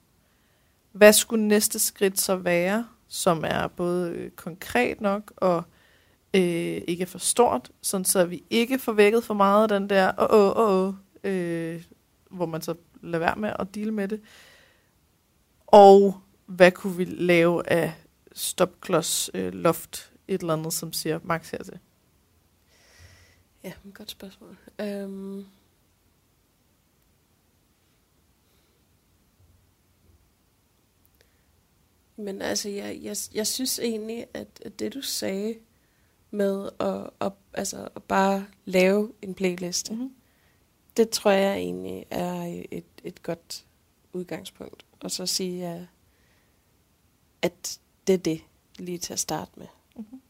A: Hvad skulle næste skridt så være, som er både øh, konkret nok og øh, ikke for stort, sådan så vi ikke får vækket for meget af den der, åh, åh, åh, åh, øh, hvor man så lader være med at dele med det. Og hvad kunne vi lave af stopklods øh, loft, et eller andet, som siger max hertil?
B: Ja, godt spørgsmål. Øhm. Men altså, jeg, jeg, jeg synes egentlig, at, det du sagde med at, at, altså, at bare lave en playliste,
A: Mm-hmm.
B: det tror jeg egentlig er et, et godt udgangspunkt. Og så sige, at, at det er det lige til at starte med.
A: Mm-hmm.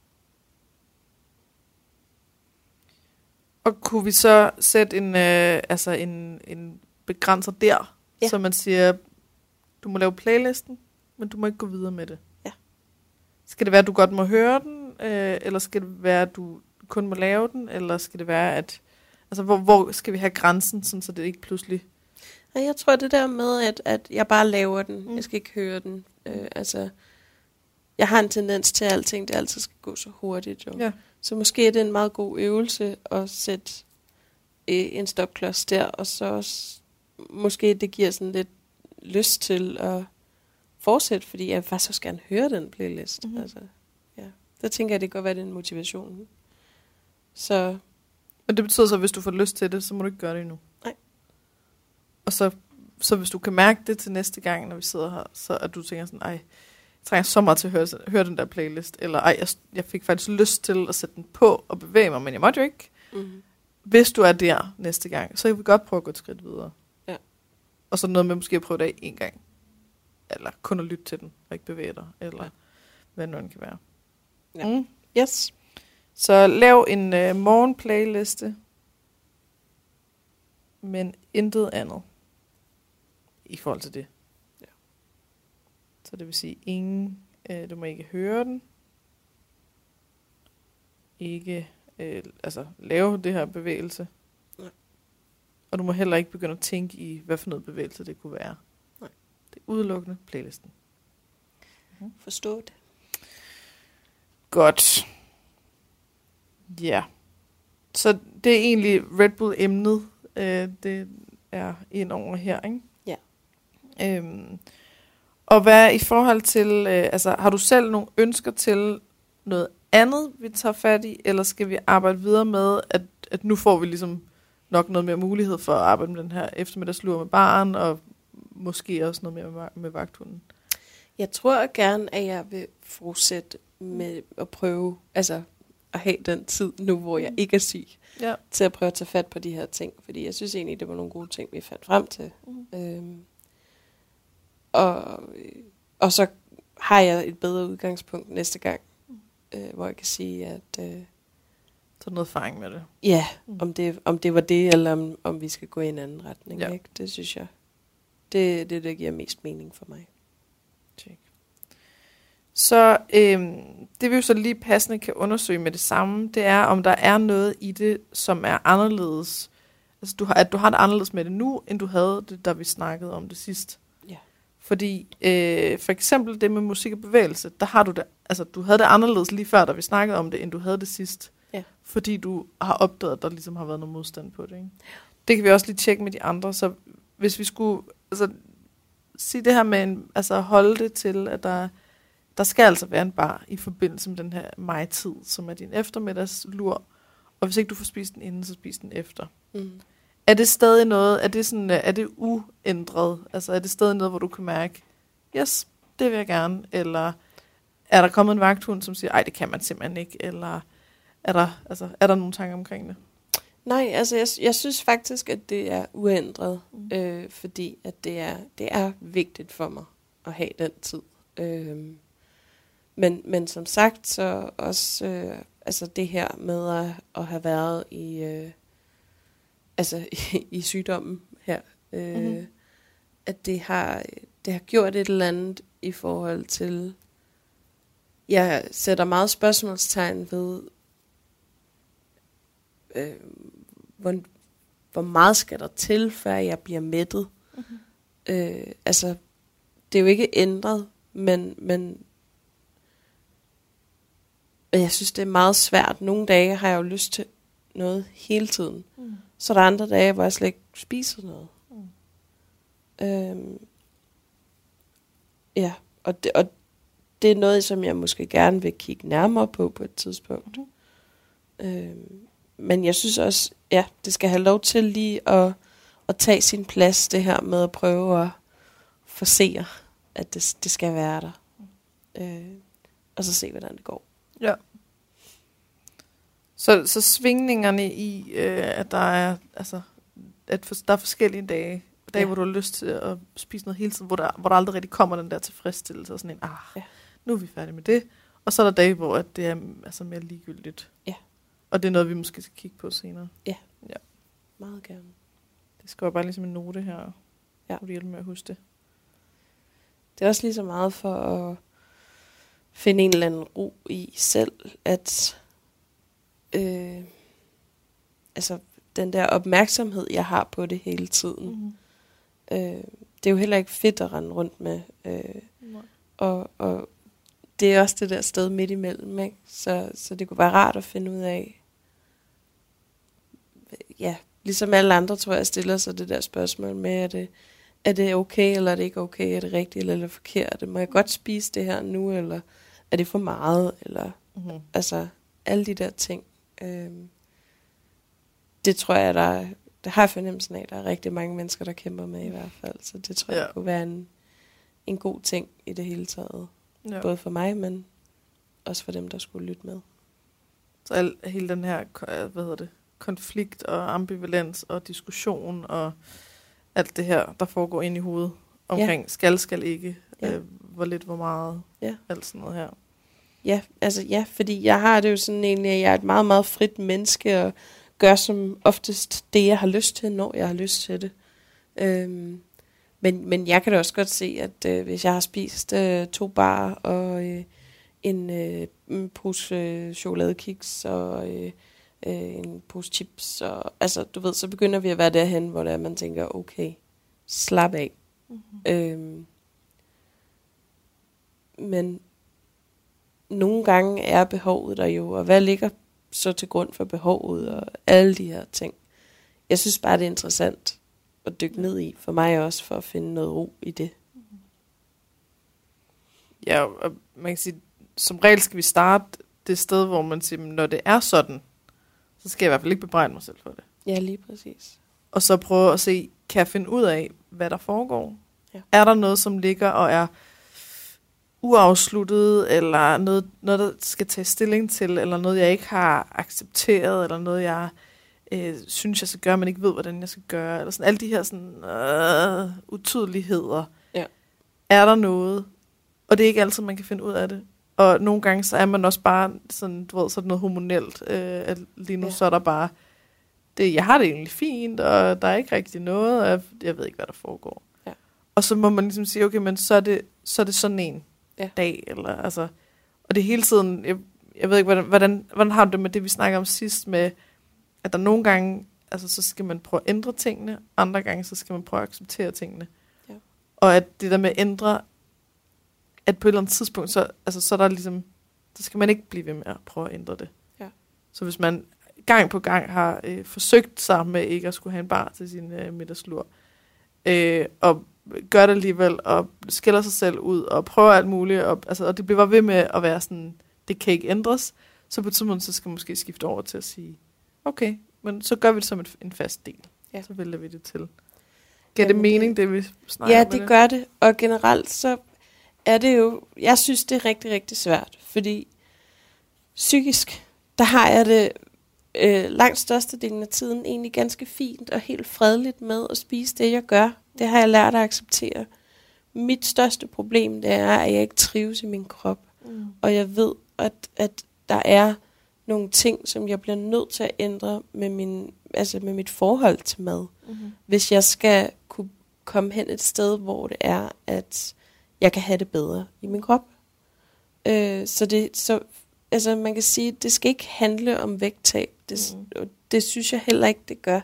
A: Og kunne vi så sætte en, øh, altså en, en begrænser der,
B: Ja.
A: så man siger, du må lave playlisten, men du må ikke gå videre med det.
B: Ja.
A: Skal det være, at du godt må høre den, øh, eller skal det være, at du kun må lave den, eller skal det være, at altså hvor, hvor skal vi have grænsen, sådan, så det ikke pludselig...
B: Jeg tror det der med, at, at jeg bare laver den.
A: Mm.
B: Jeg skal ikke høre den. Øh, altså, jeg har en tendens til, at alting det altid skal gå så hurtigt. Jo.
A: Ja.
B: Så måske er det en meget god øvelse at sætte øh, en stopklods der, og så også, måske det giver sådan lidt lyst til at fortsætte, fordi jeg faktisk også gerne høre den playlist.
A: Mhm.
B: Mm-hmm. Altså, ja. Der tænker jeg, det kan godt være, det er en motivation. Så
A: Men det betyder så, at hvis du får lyst til det, så må du ikke gøre det endnu.
B: Nej.
A: Og så, så hvis du kan mærke det til næste gang, når vi sidder her, så at du tænker sådan, ej, jeg trænger så meget til at høre, høre den der playlist, eller ej, jeg, jeg fik faktisk lyst til at sætte den på og bevæge mig, men jeg måtte jo ikke.
B: mm-hmm.
A: Hvis du er der næste gang, så kan vi godt prøve at gå et skridt videre.
B: Ja.
A: Og så noget med måske at prøve det af en gang. Eller kun at lytte til den, og ikke bevæge dig, eller
B: Ja.
A: hvad nu end kan være.
B: Ja.
A: Mm.
B: yes.
A: Så lav en øh, morgenplayliste, men intet andet i forhold til det.
B: Ja.
A: Så det vil sige, ingen, øh, du må ikke høre den, ikke øh, altså, lave det her bevægelse,
B: Nej.
A: og du må heller ikke begynde at tænke i, hvad for noget bevægelse det kunne være.
B: Nej.
A: Det er udelukkende playlisten.
B: Forstået.
A: Godt. Ja. Så det er egentlig Red Bull-emnet, øh, det er ind over her, ikke? Øhm, og hvad i forhold til, øh, altså har du selv nogle ønsker til noget andet, vi tager fat i, eller skal vi arbejde videre med, at, at nu får vi ligesom nok noget mere mulighed for at arbejde med den her eftermiddagslur med barn, og måske også noget mere med, med vagthunden?
B: Jeg tror gerne, at jeg vil fortsætte med at prøve, altså at have den tid nu, hvor jeg ikke er syg,
A: Ja.
B: til at prøve at tage fat på de her ting. Fordi jeg synes egentlig, det var nogle gode ting, vi fandt frem til.
A: Mm.
B: Øhm, og, og så har jeg et bedre udgangspunkt næste gang, øh, hvor jeg kan sige, at øh,
A: Så noget erfaring med det.
B: ja,
A: Mm.
B: om det, om det var det, eller om, om vi skal gå i en anden retning.
A: Ja.
B: Ikke? Det synes jeg, det det, der giver mest mening for mig.
A: Check. Så øhm, det vi jo så lige passende kan undersøge med det samme, det er, om der er noget i det, som er anderledes. Altså, du har, at du har det anderledes med det nu, end du havde det, da vi snakkede om det sidst. Fordi øh, for eksempel det med musik og bevægelse, der har du det, altså du havde det anderledes lige før, da vi snakkede om det, end du havde det sidst.
B: Ja.
A: Fordi du har opdaget, at der ligesom har været noget modstand på det. Ikke? Det kan vi også lige tjekke med de andre. Så hvis vi skulle altså, sige det her med en, altså holde det til, at der, der skal altså være en bar i forbindelse med den her majtid, som er din eftermiddagslur. Og hvis ikke du får spist den inden, så spis den efter.
B: Mm.
A: Er det stadig noget, er det, sådan, øh, er det uændret? Altså er det stadig noget, hvor du kan mærke, yes, det vil jeg gerne, eller er der kommet en vagthund, som siger, ej, det kan man simpelthen ikke, eller er der, altså, er der nogle tanker omkring det?
B: Nej, altså jeg, jeg synes faktisk, at det er uændret,
A: Mm.
B: øh, fordi at det er, det er vigtigt for mig at have den tid. Øh, men, men som sagt, så også øh, altså det her med at, at have været i, øh, altså, (laughs) i, i sygdommen her, øh,
A: Mhm.
B: mm-hmm. at det har, det har gjort et eller andet i forhold til, jeg sætter meget spørgsmålstegn ved, øh, hvor, hvor meget skal der til, før jeg bliver mættet.
A: Mm-hmm.
B: Øh, altså, det er jo ikke ændret, men, men jeg synes, det er meget svært. Nogle dage har jeg jo lyst til noget hele tiden.
A: Mm.
B: Så er der andre dage, hvor jeg slet ikke spiser noget.
A: Mm.
B: Øhm, ja, og det, og det er noget, som jeg måske gerne vil kigge nærmere på på et tidspunkt.
A: Mhm.
B: Øhm, men jeg synes også, ja, det skal have lov til lige at, at tage sin plads, det her med at prøve at forsere, at det, det skal være der. Øh, og så se, hvordan det går.
A: Ja. Så, så svingningerne i, øh, at der er, altså, at for, der er forskellige dage. Dage,
B: Ja.
A: hvor du har lyst til at spise noget hele tiden, hvor der, hvor der aldrig rigtig kommer den der tilfredsstillelse, og sådan en, ah,
B: Ja.
A: ja. nu er vi færdige med det. Og så er der dage, hvor at det er altså, mere ligegyldigt.
B: Ja.
A: Og det er noget, vi måske skal kigge på senere.
B: Meget gerne.
A: Det skal jeg bare ligesom en note her.
B: Ja.
A: Ja. Du hjælpe med at huske det.
B: Det er også lige så meget for at finde en eller anden ro i selv, at øh, altså den der opmærksomhed, jeg har på det hele tiden,
A: Mm-hmm.
B: øh, det er jo heller ikke fedt at rende rundt med. Øh,
A: Nej.
B: og, og det er også det der sted midt imellem, ikke? Så, så det kunne være rart at finde ud af, ja, ligesom alle andre, tror jeg, stiller sig det der spørgsmål med, er det, er det okay, eller er det ikke okay, er det rigtigt, eller er det forkert, må jeg godt spise det her nu, eller er det for meget, eller
A: Mm-hmm.
B: altså alle de der ting. Øhm, det tror jeg, der, det har fornemmelsen af, der er rigtig mange mennesker, der kæmper med i hvert fald, så det tror ja. jeg kunne være en, en god ting i det hele taget.
A: Ja.
B: Både for mig, men også for dem, der skulle lytte med.
A: Så al, hele den her øh, hvad hedder det, konflikt og ambivalens og diskussion og alt det her, der foregår ind i hovedet omkring ja. skal, skal ikke,
B: ja.
A: øh, hvor lidt, hvor meget,
B: Ja.
A: alt sådan noget her.
B: Ja, altså ja, fordi jeg har det jo sådan egentlig, at jeg er et meget, meget frit menneske, og gør som oftest det, jeg har lyst til, når jeg har lyst til det. Øhm, men, men jeg kan da også godt se, at øh, hvis jeg har spist øh, to bar og øh, en, øh, en pose øh, chokoladekiks og øh, øh, en pose chips, og, altså du ved, så begynder vi at være derhen, hvor det er, man tænker, okay, slap af.
A: Mm-hmm.
B: Øhm, men nogle gange er behovet der jo, og hvad ligger så til grund for behovet og alle de her ting. Jeg synes bare, det er interessant at dykke ned i, for mig også, for at finde noget ro i det.
A: Ja, og man kan sige, som regel skal vi starte det sted, hvor man siger, "Men når det er sådan, så skal jeg i hvert fald ikke bebrejde mig selv for det.
B: Ja, lige præcis.
A: Og så prøve at se, kan jeg finde ud af, hvad der foregår?
B: Ja.
A: Er der noget, som ligger og er uafsluttet, eller noget, noget, der skal tage stilling til, eller noget, jeg ikke har accepteret, eller noget, jeg øh, synes, jeg skal gøre, men ikke ved, hvordan jeg skal gøre, eller sådan alle de her sådan, øh, utydeligheder.
B: Ja.
A: Er der noget? Og det er ikke altid, man kan finde ud af det. Og nogle gange, så er man også bare sådan, du ved, sådan noget hormonelt. Øh, at lige nu,
B: Ja.
A: så er der bare, det, jeg har det egentlig fint, og der er ikke rigtig noget, og jeg, jeg ved ikke, hvad der foregår.
B: Ja.
A: Og så må man ligesom sige, okay, men så er det, så er det sådan en
B: Ja.
A: dag, eller altså, og det er hele tiden, jeg, jeg ved ikke, hvordan, hvordan, hvordan har du det med det, vi snakker om sidst, med, at der nogle gange, altså så skal man prøve at ændre tingene, andre gange, så skal man prøve at acceptere tingene.
B: Ja.
A: Og at det der med at ændre, at på et eller andet tidspunkt, så, altså, så er der ligesom, så skal man ikke blive ved med at prøve at ændre det.
B: Ja.
A: Så hvis man gang på gang har øh, forsøgt sig med ikke at skulle have en bar til sin øh, middagslur, øh, og gør det alligevel, og skiller sig selv ud, og prøver alt muligt, og, altså, og det bliver ved med at være sådan, det kan ikke ændres, så på et tidspunkt, så skal man måske skifte over til at sige, okay, men så gør vi det som et, en fast del.
B: Ja.
A: Så vælger vi det til. Giver det
B: det-
A: mening, det vi snakker
B: Ja, det
A: med
B: gør det. Og generelt så er det jo, jeg synes det er rigtig, rigtig svært, fordi psykisk, der har jeg det øh, langt størstedelen af tiden egentlig ganske fint og helt fredeligt med at spise det, jeg gør. Det har jeg lært at acceptere. Mit største problem, det er, at jeg ikke trives i min krop.
A: Mm.
B: Og jeg ved, at, at der er nogle ting, som jeg bliver nødt til at ændre med, min, altså med mit forhold til mad
A: Mm-hmm.
B: hvis jeg skal kunne komme hen et sted, hvor det er, at jeg kan have det bedre i min krop. Øh, så det, så, altså man kan sige, det skal ikke handle om vægttab. Det,
A: Mm.
B: det synes jeg heller ikke, det gør.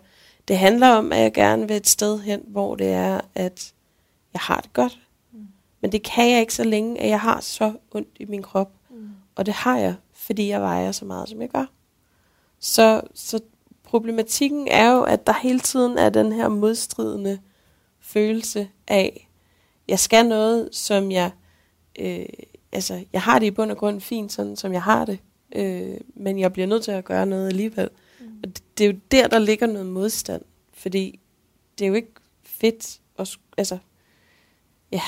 B: Det handler om, at jeg gerne vil et sted hen, hvor det er, at jeg har det godt.
A: Mm.
B: Men det kan jeg ikke så længe, at jeg har så ondt i min krop.
A: Mm.
B: Og det har jeg, fordi jeg vejer så meget, som jeg gør. Så, så problematikken er jo, at der hele tiden er den her modstridende følelse af, jeg skal noget, som jeg, øh, altså, jeg har det i bund og grund fint, sådan som jeg har det, øh, men jeg bliver nødt til at gøre noget alligevel.
A: Mm.
B: Og det, det er jo der, der ligger noget modstand, fordi det er jo ikke fedt at, altså, ja,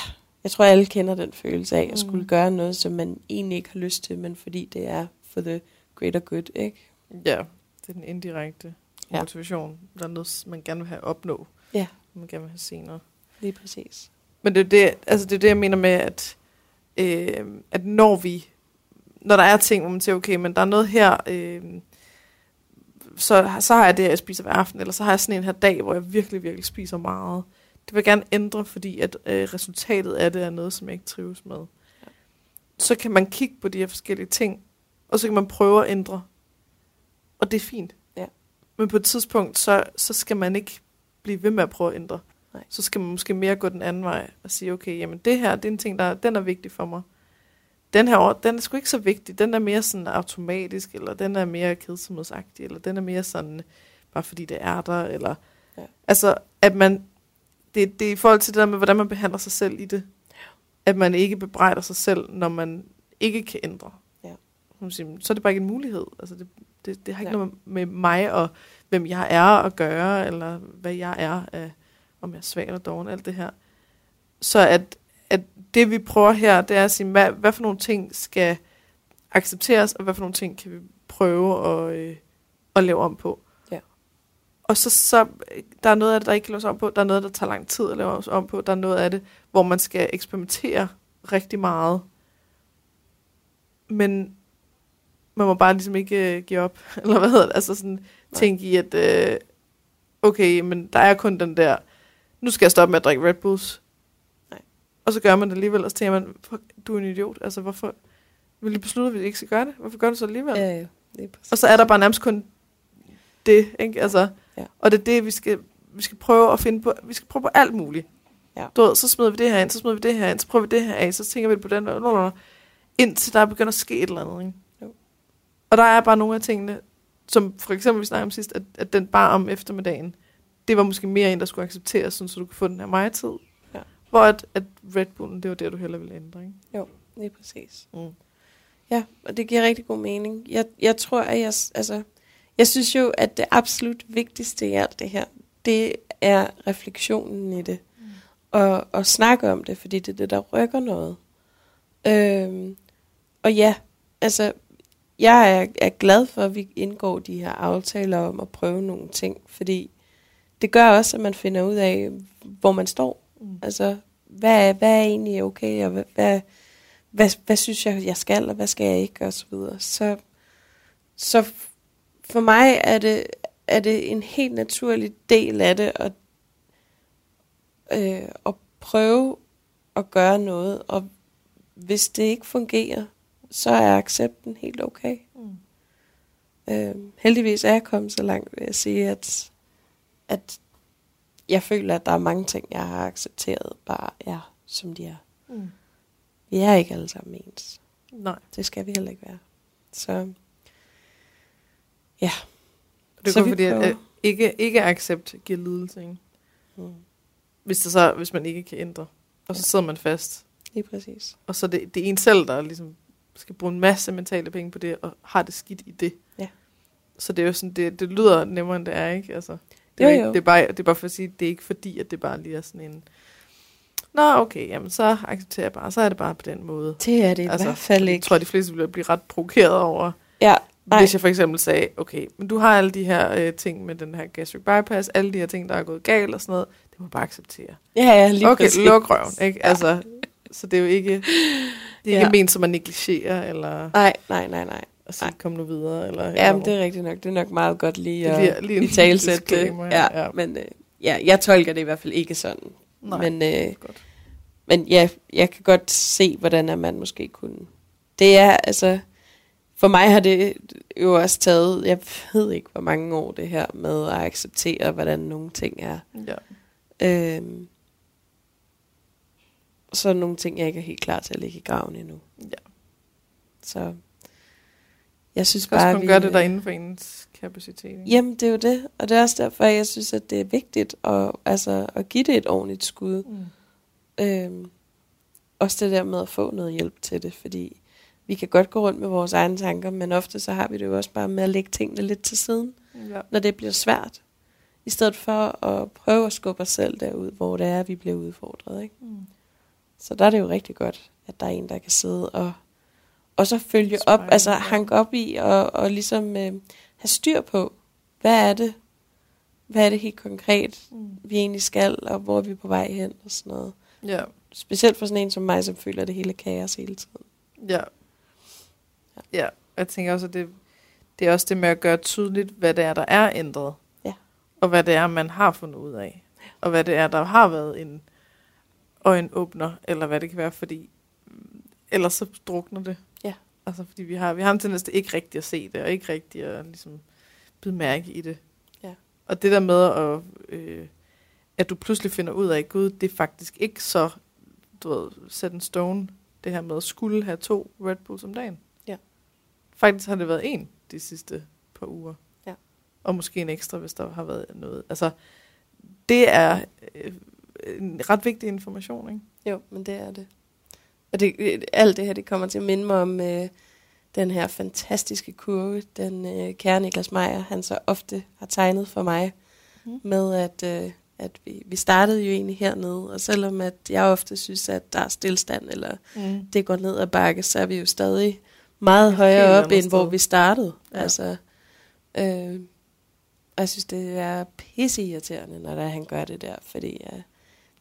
B: jeg tror, alle kender den følelse af at
A: Mm.
B: skulle gøre noget, som man egentlig ikke har lyst til, men fordi det er for the greater good, ikke?
A: Ja, det er den indirekte
B: Ja.
A: motivation. Der er noget, man gerne vil have opnå.
B: Ja.
A: Man gerne vil have senere.
B: Lige præcis.
A: Men det er det, altså det, er det jeg mener med, at, øh, at når vi, når der er ting, hvor man siger, okay, men der er noget her, øh, så, så har jeg det, jeg spiser hver aften, eller så har jeg sådan en her dag, hvor jeg virkelig, virkelig spiser meget. Det vil jeg gerne ændre, fordi at øh, resultatet af det er noget, som jeg ikke trives med.
B: Ja.
A: Så kan man kigge på de her forskellige ting, og så kan man prøve at ændre. Og det er fint.
B: Ja.
A: Men på et tidspunkt, så, så skal man ikke blive ved med at prøve at ændre.
B: Nej.
A: Så skal man måske mere gå den anden vej og sige, okay, jamen det her, det er en ting, der den er vigtig for mig. Den her, den er sgu ikke så vigtig. Den er mere sådan automatisk, eller den er mere kedsomhedsagtig, eller den er mere sådan, bare fordi det er der, eller...
B: Ja.
A: Altså, at man... Det, det er i forhold til det der med, hvordan man behandler sig selv i det. At man ikke bebrejder sig selv, når man ikke kan ændre.
B: Ja.
A: Så er det bare ikke en mulighed. Altså, det, det, det har ikke
B: Ja.
A: noget med mig og hvem jeg er at gøre, eller hvad jeg er af, om jeg er svag eller doven, alt det her. Så at, at det vi prøver her, det er at sige, hvad, hvad for nogle ting skal accepteres, og hvad for nogle ting kan vi prøve at, øh, at lave om på.
B: Ja.
A: Og så, så, der er noget af det, der ikke kan laves om på, der er noget, der tager lang tid at lave om på, der er noget af det, hvor man skal eksperimentere rigtig meget. Men man må bare ligesom ikke øh, give op, (laughs) eller hvad hedder det, altså sådan tænke i, at øh, okay, men der er kun den der, nu skal jeg stoppe med at drikke Red Bulls.
B: Nej.
A: Og så gør man det alligevel, og så tænker man, du er en idiot, altså hvorfor vil du beslutte, at vi ikke skal gøre det? Hvorfor gør du så alligevel?
B: Ja, ja. Lige præcis.
A: Og så er der bare nærmest kun det, ikke? Altså,
B: Ja.
A: Og det er det, vi skal, vi skal prøve at finde på. Vi skal prøve på alt muligt.
B: Ja.
A: Du ved, så smider vi det her ind, så smider vi det her ind, så prøver vi det her af, så tænker vi på den, og indtil der begynder at ske et eller andet. Ikke?
B: Jo.
A: Og der er bare nogle af tingene, som for eksempel vi snakkede om sidst, at, at den bare om eftermiddagen, det var måske mere en, der skulle accepteres, sådan, så du kunne få den her mig-tid.
B: Ja.
A: Hvor at, at Red Bullen, det var det, du heller ville ændre. Ikke?
B: Jo, lige præcis.
A: Mm.
B: Ja, og det giver rigtig god mening. Jeg, jeg tror, at jeg, altså, jeg synes jo, at det absolut vigtigste i alt det her, det er refleksionen i det.
A: Mm.
B: Og, og snakke om det, fordi det er det, der rykker noget. Øhm, og ja, altså, jeg er, er glad for, at vi indgår de her aftaler om at prøve nogle ting, fordi det gør også, at man finder ud af, hvor man står.
A: Mm.
B: Altså, hvad er, hvad er egentlig okay, og hvad, hvad, hvad, hvad synes jeg, jeg skal, og hvad skal jeg ikke, og så videre. Så, så for mig er det, er det en helt naturlig del af det, at, øh, at prøve at gøre noget, og hvis det ikke fungerer, så er accepten helt okay.
A: Mm.
B: Øh, heldigvis er jeg kommet så langt, vil jeg sige, at, at jeg føler, at der er mange ting, jeg har accepteret, bare er, som de er.
A: Mm.
B: Vi er ikke alle sammen ens.
A: Nej.
B: Det skal vi heller ikke være. Så ja.
A: Det er
B: Så
A: kun
B: vi
A: fordi, at,
B: prøver.
A: at ikke, ikke accept giver lidelse. Ikke?
B: Mm.
A: Hvis, det så, hvis man ikke kan ændre. Og så
B: Ja.
A: sidder man fast.
B: Lige præcis.
A: Og så det, det er en selv, der ligesom skal bruge en masse mentale penge på det, og har det skidt i det.
B: Ja.
A: Så det er jo sådan, det, det lyder nemmere, end det er, ikke? Altså, det,
B: Jo,
A: er ikke,
B: jo.
A: det, er bare, det er bare for at sige, det er ikke fordi, at det bare lige er sådan en... Nå, okay, jamen så accepterer jeg bare, så er det bare på den måde.
B: Det er det i
A: Altså,
B: hvert fald
A: Jeg
B: ikke.
A: tror, de fleste ville blive ret provokeret over,
B: Ja, Nej.
A: hvis jeg for eksempel sagde, okay, men du har alle de her øh, ting med den her gastric bypass, alle de her ting, der er gået galt og sådan noget, det må du bare acceptere.
B: ja, ja, lige
A: okay,
B: præcis.
A: luk røven, ikke? Altså, så det er jo ikke, det er ikke
B: Ja.
A: ment som at negligere, eller
B: Nej, nej, nej, nej.
A: At sige,
B: Nej.
A: kom nu videre, eller...
B: Ja, men det er rigtigt nok. Det er nok meget godt lige at
A: lige en
B: i det. Ja,
A: ja.
B: Men øh, ja, jeg tolker det i hvert fald ikke sådan.
A: Nej,
B: Men, øh,
A: godt.
B: men ja, jeg kan godt se, hvordan at man måske kunne. Det er altså, for mig har det jo også taget, jeg ved ikke, hvor mange år det her med at acceptere, hvordan nogle ting er.
A: Ja.
B: Øhm, så er nogle ting, jeg ikke er helt klar til at lægge i graven endnu.
A: Ja.
B: Så jeg synes bare,
A: kun
B: vi,
A: gøre det der inden for ens kapacitet. ikke?
B: Jamen, det er jo det. Og det er også derfor, jeg synes, at det er vigtigt at, altså, at give det et ordentligt skud.
A: Mm.
B: Øhm, også det der med at få noget hjælp til det, fordi vi kan godt gå rundt med vores egne tanker, men ofte så har vi det jo også bare med at lægge tingene lidt til siden,
A: Ja.
B: når det bliver svært. I stedet for at prøve at skubbe os selv derud, hvor det er, at vi bliver udfordret. Ikke?
A: Mm.
B: Så der er det jo rigtig godt, at der er en, der kan sidde og, og så følge op,
A: Spejle,
B: altså
A: ja.
B: hanke op i og, og ligesom øh, have styr på, hvad er det, hvad er det helt konkret,
A: Mm.
B: vi egentlig skal, og hvor er vi på vej hen og sådan noget.
A: Ja.
B: Specielt for sådan en som mig, som føler det hele kaos hele tiden.
A: Ja. Ja, jeg tænker også, at det, det er også det med at gøre tydeligt, hvad det er, der er ændret.
B: Ja.
A: Og hvad det er, man har fundet ud af. Og hvad det er, der har været en øjenåbner, eller hvad det kan være, fordi ellers så drukner det. Altså, fordi vi har, vi har en tendens til ikke rigtig at se det, og ikke rigtig at ligesom, bide mærke i det.
B: Ja.
A: Og det der med, at, øh, at du pludselig finder ud af, gud, det er faktisk ikke så, du ved, set en stone, det her med at skulle have to Red Bulls om dagen.
B: Ja.
A: Faktisk har det været en de sidste par uger.
B: Ja.
A: Og måske en ekstra, hvis der har været noget. Altså, det er øh, en ret vigtig information, ikke?
B: Jo, men det er det. Og det, alt det her, det kommer til at minde mig om øh, den her fantastiske kurve, den øh, kære Niklas Meyer, han så ofte har tegnet for mig, mm. med at, øh, at vi, vi startede jo egentlig hernede, og selvom at jeg ofte synes, at der er stillstand, eller
A: Mm.
B: det går ned ad bakke, så er vi jo stadig meget
A: Et
B: højere
A: helt
B: op, end hvor vi startede.
A: Ja.
B: Altså, øh, og jeg synes, det er pisse irriterende, når der, han gør det der, fordi øh,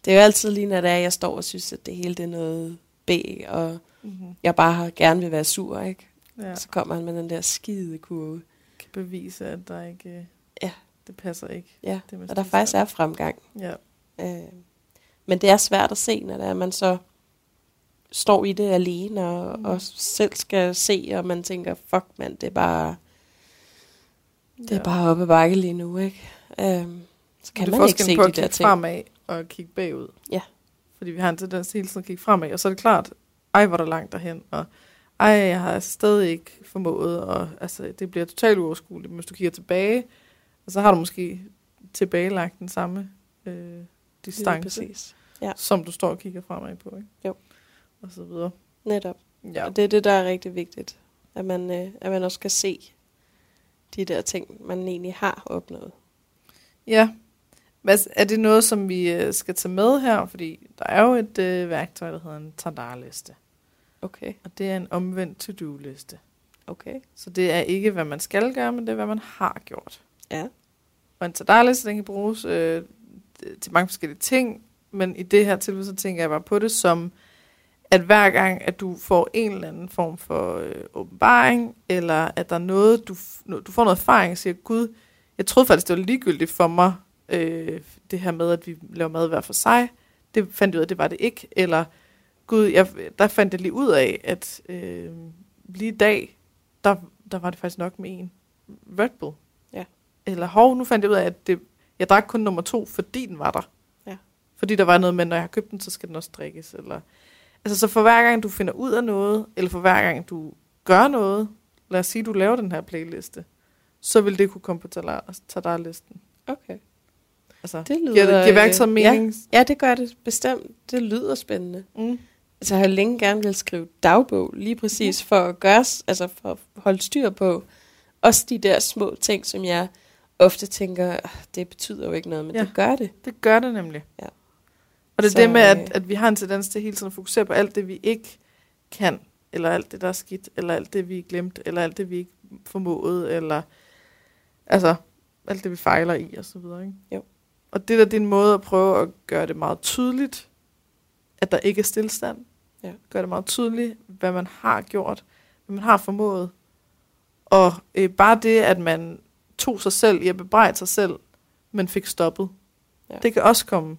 B: det er jo altid lige, når det er, jeg står og synes, at det hele det er noget B, og
A: Mm-hmm.
B: jeg bare gerne vil være sur, ikke?
A: Ja.
B: Så kommer han med den der skide kurve.
A: kan bevise, at der ikke... øh,
B: Ja.
A: Det passer ikke.
B: Ja,
A: Det
B: og der faktisk er fremgang.
A: Ja.
B: Øh, men det er svært at se, når det er, man så står i det alene og,
A: Mm.
B: og selv skal se, og man tænker, fuck mand, det er bare, det er
A: ja.
B: bare oppe bakke lige nu, ikke? Øhm, så kan man ikke se de der ting.
A: fremad og kigge bagud.
B: Ja.
A: Fordi vi har en tendens til hele tiden at kigge fremad, og så er det klart, ej, hvor er der langt derhen, og ej, jeg har stadig ikke formået, og altså, det bliver totalt uoverskueligt. Men hvis du kigger tilbage, og så har du måske tilbagelagt den samme øh,
B: Lige
A: distance,
B: præcis. Ja.
A: som du står og kigger fremad på, ikke?
B: Jo.
A: Og så videre.
B: Netop.
A: Ja.
B: Og det er det, der er rigtig vigtigt. At man, øh, at man også kan se de der ting, man egentlig har opnået.
A: Ja. Hvad, er det noget, som vi øh, skal tage med her? Fordi der er jo et øh, værktøj, der hedder en tadarliste.
B: Okay,
A: Og det er en omvendt to-do-liste.
B: okay.
A: Så det er ikke, hvad man skal gøre, men det er, hvad man har gjort.
B: Ja.
A: Og en tadarliste, den kan bruges øh, til mange forskellige ting, men i det her tilfælde, så tænker jeg bare på det som, at hver gang, at du får en eller anden form for øh, åbenbaring, eller at der er noget, du, du får noget erfaring, og siger, Gud, jeg troede faktisk, det var ligegyldigt for mig, øh, det her med, at vi laver mad hver for sig. Det fandt jeg ud af, det var det ikke. Eller, Gud, jeg, der fandt jeg lige ud af, at øh, lige i dag, der, der var det faktisk nok med en Red Bull.
B: Ja.
A: Eller hov, nu fandt jeg ud af, at det, jeg drak kun nummer to, fordi den var der.
B: Ja.
A: Fordi der var noget med, når jeg har købt den, så skal den også drikkes. Eller, altså, så for hver gang du finder ud af noget, eller for hver gang du gør noget, lad os sige, du laver den her playliste, så vil det kunne komme på tadarlisten.
B: Okay.
A: Altså,
B: Det lyder,
A: giver, giver
B: øh,
A: værktøjet mening?
B: Ja, det gør det bestemt. Det lyder spændende.
A: Mm.
B: Altså, jeg har længe gerne vil skrive dagbog, lige præcis for at gøre, altså for at holde styr på også de der små ting, som jeg ofte tænker, "Ah, det betyder jo ikke noget, men
A: Ja.
B: ja. det gør det.
A: Det gør det nemlig.
B: Ja.
A: Og det er
B: Så,
A: det med, at,
B: øh,
A: at vi har en tendens til hele tiden at fokusere på alt det, vi ikke kan, eller alt det, der er skidt, eller alt det, vi er glemt, eller alt det, vi ikke formåede, eller altså alt det, vi fejler i, og så videre. Ikke?
B: Jo.
A: Og det der, det er en måde at prøve at gøre det meget tydeligt, at der ikke er stillstand.
B: Ja.
A: Gør det meget tydeligt, hvad man har gjort, hvad man har formået. Og øh, bare det, at man tog sig selv i at bebrejde sig selv, men fik stoppet.
B: Ja.
A: Det kan også komme.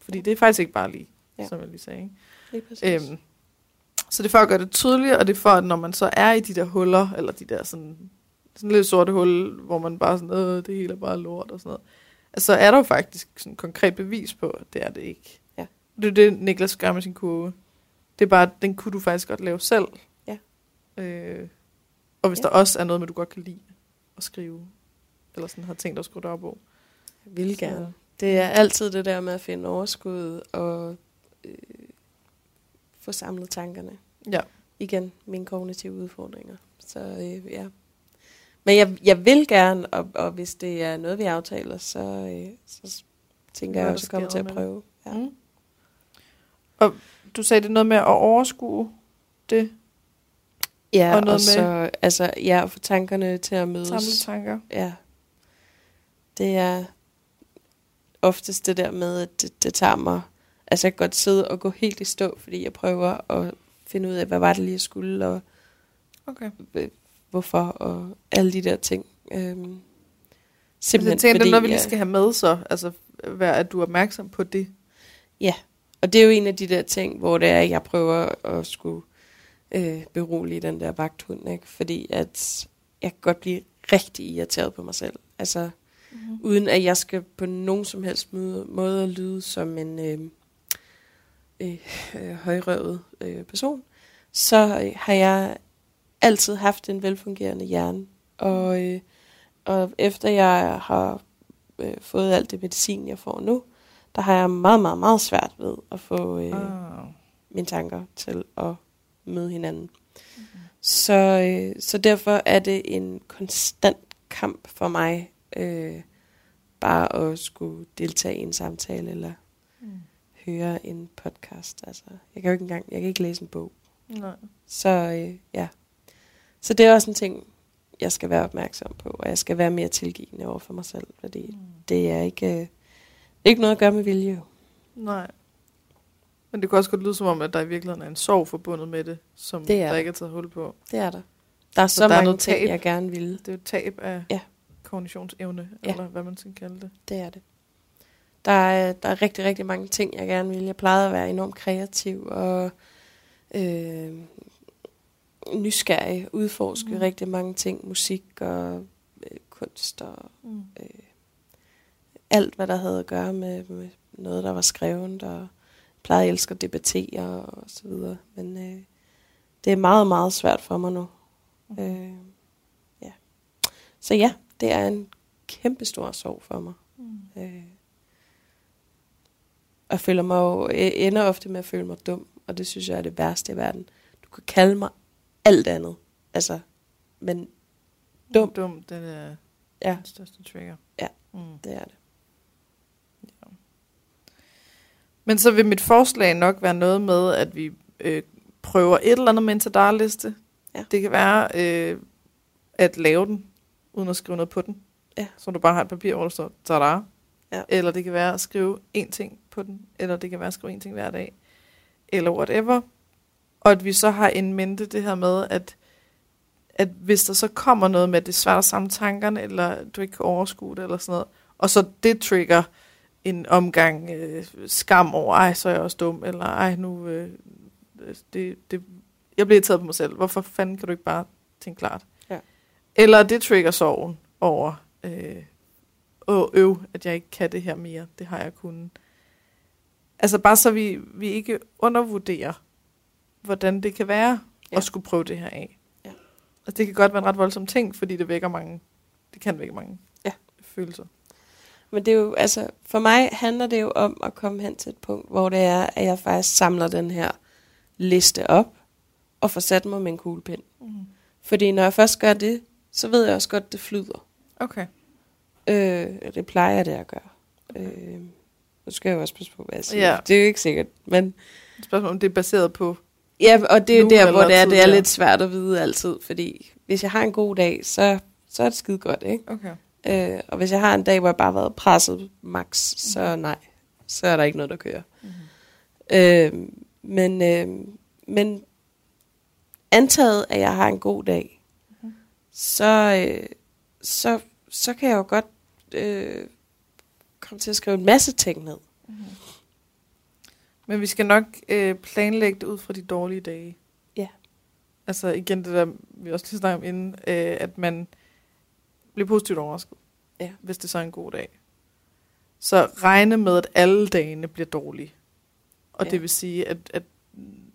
A: Fordi det er faktisk ikke bare lige,
B: Ja.
A: som jeg lige sagde. Ikke?
B: Lige.
A: Øhm, Så det er for at gøre det tydeligt, og det er for, at når man så er i de der huller, eller de der sådan, sådan lidt sorte hul, hvor man bare sådan, øh, det hele er bare lort og sådan noget, så er der jo faktisk sådan konkret bevis på, at det er det ikke.
B: Ja.
A: Det er det, Niklas gør med sin kurve. Det er bare, den kunne du faktisk godt lave selv.
B: Ja.
A: Øh, og hvis
B: Ja.
A: der også er noget med, du godt kan lide at skrive, eller sådan har tænkt dig at skrive dagbog.
B: Jeg vil
A: Så-
B: gerne. Det er altid det der med at finde overskud og øh, få samlet tankerne.
A: Ja.
B: Igen, mine kognitive udfordringer. Så øh, ja. Men jeg, jeg vil gerne, og, og hvis det er noget, vi aftaler, så, øh, så tænker jeg også, at komme til at
A: med
B: prøve. Ja.
A: Mm. Og du sagde det noget med at overskue det,
B: Ja,
A: Og
B: og,
A: noget
B: og
A: med-
B: så altså, ja, få tankerne til at mødes.
A: samle tanker.
B: Ja. Det er oftest det der med, at det, det tager mig... Altså, jeg kan godt sidde og gå helt i stå, fordi jeg prøver at finde ud af, hvad var det lige, jeg skulle, og
A: Okay.
B: Hvorfor, og alle de der ting. Øhm,
A: Så jeg
B: simpelthen
A: tænker, det er
B: fordi,
A: noget, vi lige
B: jeg-
A: skal have med så. Altså, være, at du er opmærksom på det.
B: Og det er jo en af de der ting, hvor det er, at jeg prøver at skulle øh, berolige den der vagthund, ikke? Fordi at jeg kan godt blive rigtig irriteret på mig selv. Altså,
A: Mm-hmm.
B: uden at jeg skal på nogen som helst måde, måde lyde som en øh, øh, øh, højrøvet øh, person, så øh, har jeg altid haft en velfungerende hjerne. Og, øh, og efter jeg har øh, fået alt det medicin, jeg får nu, der har jeg meget, meget, meget svært ved at få øh,
A: Ah.
B: mine tanker til at møde hinanden. Mm-hmm. Så, øh, så derfor er det en konstant kamp for mig, øh, bare at skulle deltage i en samtale eller
A: Mm.
B: høre en podcast. Altså, jeg kan jo ikke engang, jeg kan ikke læse en bog.
A: Nej.
B: Så øh, ja. Så det er også en ting, jeg skal være opmærksom på, og jeg skal være mere tilgivende over for mig selv, fordi
A: Mm.
B: det er ikke, øh, ikke noget at gøre med vilje.
A: Nej. Men det kan også godt lyde som om, at der i virkeligheden er en sorg forbundet med det, som
B: Det er
A: der
B: der.
A: ikke er taget hul på.
B: Det er der. Der er så,
A: Så der er
B: mange
A: noget
B: ting,
A: tab.
B: jeg gerne ville.
A: Det er jo tab af
B: Ja.
A: kognitionsevne,
B: Ja.
A: eller hvad man skal kalde det.
B: Det er det. Der er, der er rigtig, rigtig mange ting, jeg gerne vil. Jeg plejede at være enormt kreativ og øh, nysgerrig, udforske
A: Mm.
B: rigtig mange ting. Musik og øh, kunst og
A: Mm.
B: øh, alt, hvad der havde at gøre med, med noget, der var skrevet. Og plejede at elske at debattere og så videre. Men øh, det er meget, meget svært for mig nu.
A: Mm.
B: Øh, ja. Så ja, det er en kæmpe stor sorg for mig.
A: Mm.
B: Øh, og føler mig jo, ender ofte med at føle mig dum, og det synes jeg er det værste i verden. Du kan kalde mig alt andet, altså, men Dum.
A: Dum, det er
B: ja,
A: den største trigger.
B: Ja.
A: Mm.
B: det er det.
A: Men så vil mit forslag nok være noget med, at vi øh, prøver et eller andet med en tadarliste.
B: Ja.
A: Det kan være øh, at lave den, uden at skrive noget på den.
B: Ja.
A: Så du bare har et papir, hvor der står tada.
B: Ja.
A: Eller det kan være at skrive én ting på den. Eller det kan være at skrive én ting hver dag. Eller whatever. Og at vi så har en mente det her med, at, at hvis der så kommer noget med, at det er svært at samle tankerne, eller du ikke kan overskue det, eller sådan noget, og så det trigger en omgang øh, skam over, ej, så er jeg også dum, eller ej, nu, øh, det, det, jeg bliver taget på mig selv. Hvorfor fanden kan du ikke bare tænke klart?
B: Ja.
A: Eller det trigger sorgen over, øh, åh, øv, at jeg ikke kan det her mere. Det har jeg kunnet. Altså bare så vi, vi ikke undervurderer, hvordan det kan være
B: Ja.
A: at skulle prøve det her af.
B: Ja.
A: Altså det kan godt være en ret voldsom ting, fordi det vækker mange, det kan vække mange
B: Ja.
A: følelser.
B: Men det er jo, altså, for mig handler det jo om at komme hen til et punkt, hvor det er, at jeg faktisk samler den her liste op, og får sat mig med en kuglepind.
A: Mm.
B: Fordi når jeg først gør det, så ved jeg også godt, at det flyder.
A: Okay.
B: Øh, det plejer det at gøre. Øh, nu skal jeg jo også passe på, hvad jeg siger.
A: Ja.
B: Det er jo ikke sikkert. Men,
A: Spørgsmålet om det er baseret på,
B: ja, og det er der, hvor det er, det er lidt svært at vide altid. Fordi hvis jeg har en god dag, så, så er det skide godt, ikke?
A: okay.
B: Øh, og hvis jeg har en dag, hvor jeg bare har været presset max, så nej. Så er der ikke noget, der kører.
A: Mm.
B: Øh, men, øh, men antaget, at jeg har en god dag,
A: Mhm.
B: så, øh, så, så kan jeg jo godt øh, komme til at skrive en masse ting ned.
A: Men vi skal nok øh, planlægge det ud fra de dårlige dage. Altså igen det der, vi også lige snakkede om inden, øh, at man bliver positivt overrasket,
B: Ja.
A: hvis det så er en god dag. Så regne med, at alle dagene bliver dårlige. Og
B: Ja.
A: det vil sige, at, at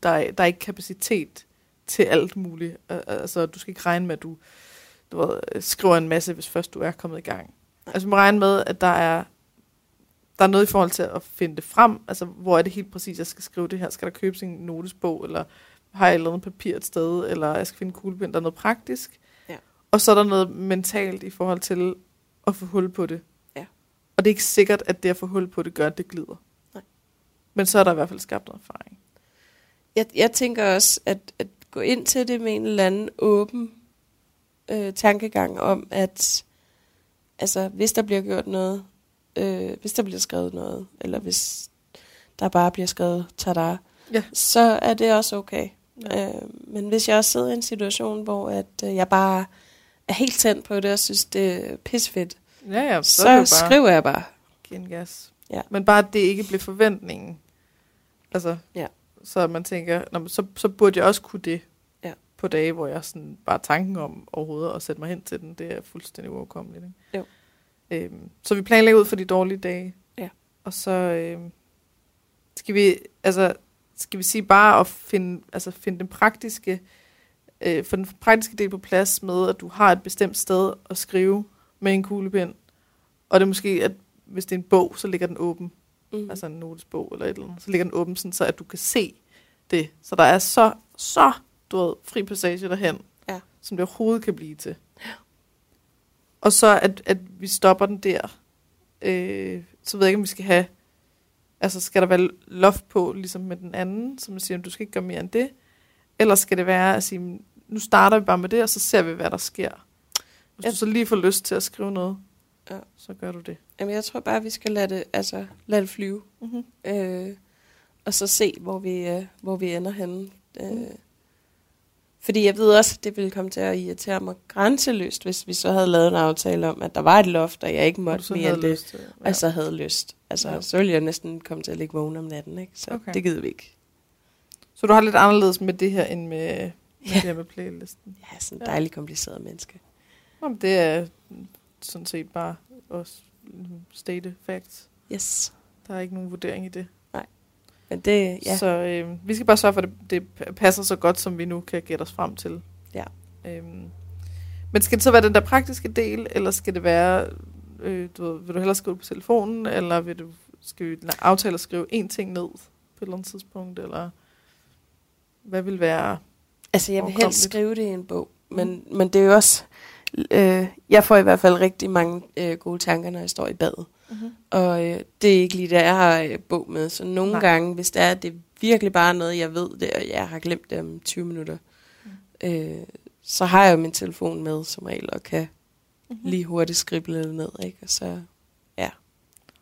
A: der, er, der er ikke kapacitet til alt muligt. Al- Altså, du skal ikke regne med, at du, du ved, skriver en masse, hvis først du er kommet i gang. Altså, man regne med, at der er, der er noget i forhold til at finde det frem. Altså, hvor er det helt præcis, jeg skal skrive det her? Skal der købes en notesbog, eller har jeg et eller andet papir et sted, eller jeg skal finde kuglepind, der er noget praktisk.
B: Ja.
A: Og så er der noget mentalt i forhold til at få hul på det.
B: Ja.
A: Og det er ikke sikkert, at det at få hul på det gør, at det glider.
B: Nej.
A: Men så er der i hvert fald skabt noget erfaring.
B: Jeg, jeg tænker også, at, at gå ind til det med en eller anden åben øh, tankegang om, at altså, hvis der bliver gjort noget, øh, hvis der bliver skrevet noget, eller hvis der bare bliver skrevet tada,
A: Ja.
B: så er det også okay.
A: Ja.
B: Øh, men hvis jeg også sidder i en situation, hvor at, øh, jeg bare er helt tændt på det, og synes, det er pissefedt,
A: Ja, ja,
B: så,
A: så, bare
B: skriver jeg bare.
A: give en gas.
B: Ja.
A: Men bare, at det ikke bliver forventningen. Altså,
B: Ja.
A: så man tænker, Nå, så, så burde jeg også kunne det
B: Ja.
A: på dage, hvor jeg sådan bare tanken om overhovedet at sætte mig hen til den, det er fuldstændig uoverkommeligt. Ikke?
B: Jo.
A: Øhm, så vi planlægger ud for de dårlige dage.
B: Ja.
A: Og så øhm, skal vi, altså, skal vi sige bare at finde, altså finde den praktiske, øh, få den praktiske del på plads med, at du har et bestemt sted at skrive med en kuglepen. Og det er måske, at hvis det er en bog, så ligger den åben.
B: Mm.
A: Altså en notesbog eller et eller andet. Så ligger den åben, sådan, så at du kan se det. Så der er så, så du ved, fri passage derhen,
B: Ja.
A: som det overhovedet kan blive til. Og så at, at vi stopper den der. Øh, så ved jeg ikke, om vi skal have... Altså, skal der være loft på, ligesom med den anden, som siger, du skal ikke gøre mere end det? Eller skal det være at sige, nu starter vi bare med det, og så ser vi, hvad der sker. Hvis
B: Ja.
A: du så lige får lyst til at skrive noget,
B: Ja.
A: så gør du det.
B: Jamen, jeg tror bare, vi skal lade det, altså, lade det flyve.
A: Mm-hmm.
B: Øh, og så se, hvor vi, øh, hvor vi ender henne. Øh,
A: Mm.
B: Fordi jeg ved også, at det ville komme til at irritere mig grænseløst, hvis vi så havde lavet en aftale om, at der var et loft, og jeg ikke måtte mere end det,
A: til. Ja.
B: og så havde lyst. Altså,
A: Ja.
B: så ville jeg næsten komme til at ligge vågen om natten, ikke? Så
A: Okay.
B: det gider vi ikke.
A: Så du har lidt anderledes med det her, end med, med
B: Ja.
A: det her med playlisten?
B: Er sådan en
A: Ja.
B: dejlig kompliceret menneske.
A: Jamen, det er sådan set bare også state facts.
B: Yes.
A: Der er ikke nogen vurdering i det.
B: Men det, ja.
A: Så øh, vi skal bare sørge for, at det, det passer så godt, som vi nu kan gætte os frem til.
B: Ja.
A: Øhm, men skal det så være den der praktiske del, eller skal det være, øh, du vil du hellere skrive på telefonen, eller vil du, skal vi aftale at skrive én ting ned på et eller andet tidspunkt, eller hvad vil være...
B: Altså, jeg vil helst skrive det i en bog, men, men det er jo også... Øh, jeg får i hvert fald rigtig mange øh, gode tanker, når jeg står i badet.
A: Mm-hmm.
B: Og øh, det er ikke lige der, jeg har øh, bog med. Så nogle
A: Nej.
B: Gange, hvis det er, det er virkelig bare noget, jeg ved det, og jeg har glemt det om 20 minutter,
A: Mm.
B: øh, så har jeg jo min telefon med som regel, og kan
A: Mm-hmm.
B: lige hurtigt skrible det ned. Ikke? Og så,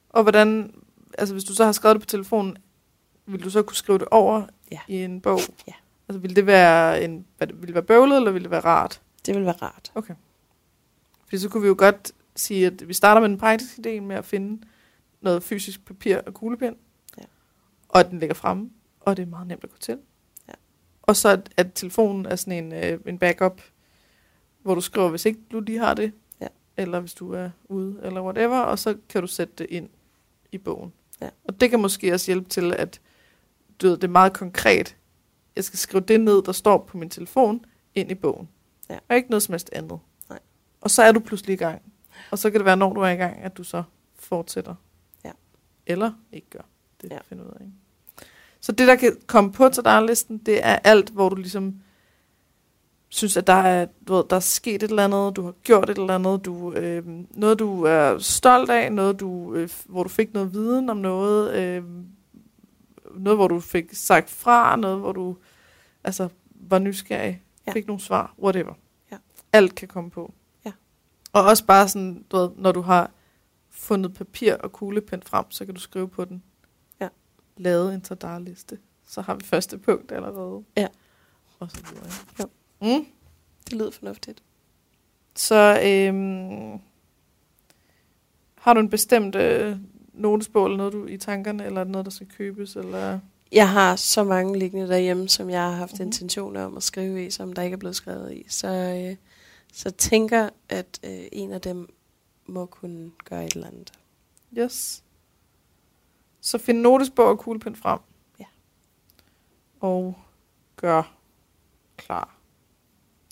A: Og hvordan, altså hvis du så har skrevet det på telefonen, vil du så kunne skrive det over
B: Ja.
A: i en bog?
B: Ja.
A: Altså vil det være en, det- vil det være bøvlet, eller vil det være rart?
B: det vil være rart.
A: Fordi så kunne vi jo godt sige, at vi starter med den praktiske del med at finde noget fysisk papir og kuglepen.
B: Ja.
A: Og at den ligger fremme, og det er meget nemt at gå til.
B: Ja.
A: Og så at, at telefonen er sådan en, øh, en backup, hvor du skriver, hvis ikke du lige har det,
B: Ja.
A: eller hvis du er ude, eller whatever, og så kan du sætte det ind i bogen.
B: Ja.
A: Og det kan måske også hjælpe til, at du ved, det er meget konkret. Jeg skal skrive det ned, der står på min telefon, ind i bogen.
B: Ja.
A: Og ikke noget som helst andet.
B: Nej.
A: Og så er du pludselig i gang. Og så kan det være, når du er i gang, at du så fortsætter.
B: Ja.
A: Eller ikke gør. Det
B: Ja.
A: finder ud af. Ikke? Så det, der kan komme på til listen det er alt, hvor du ligesom synes, at der er, du ved, der er sket et eller andet, du har gjort et eller andet, du, øh, noget du er stolt af, noget du, øh, hvor du fik noget viden om noget, øh, noget hvor du fik sagt fra, noget hvor du altså, var nysgerrig,
B: ja.
A: fik nogle svar, whatever.
B: Ja.
A: Alt kan komme på.
B: Ja.
A: Og også bare sådan, du ved, når du har fundet papir og kuglepen frem, så kan du skrive på den.
B: Ja.
A: Lavet en tadarliste. Så har vi første punkt allerede.
B: Ja.
A: Og så videre.
B: Jo.
A: Mm.
B: Det lyder fornuftigt.
A: Så øhm, har du en bestemt øh, notesbog, eller noget du i tankerne, eller er noget, der skal købes? Eller?
B: Jeg har så mange liggende derhjemme, som jeg har haft mm-hmm. intentioner om at skrive i, som der ikke er blevet skrevet i. Så, øh, så tænker, at øh, en af dem må kunne gøre et eller andet.
A: Yes. Så find notesbog og kuglepen frem.
B: Ja.
A: Og gør klar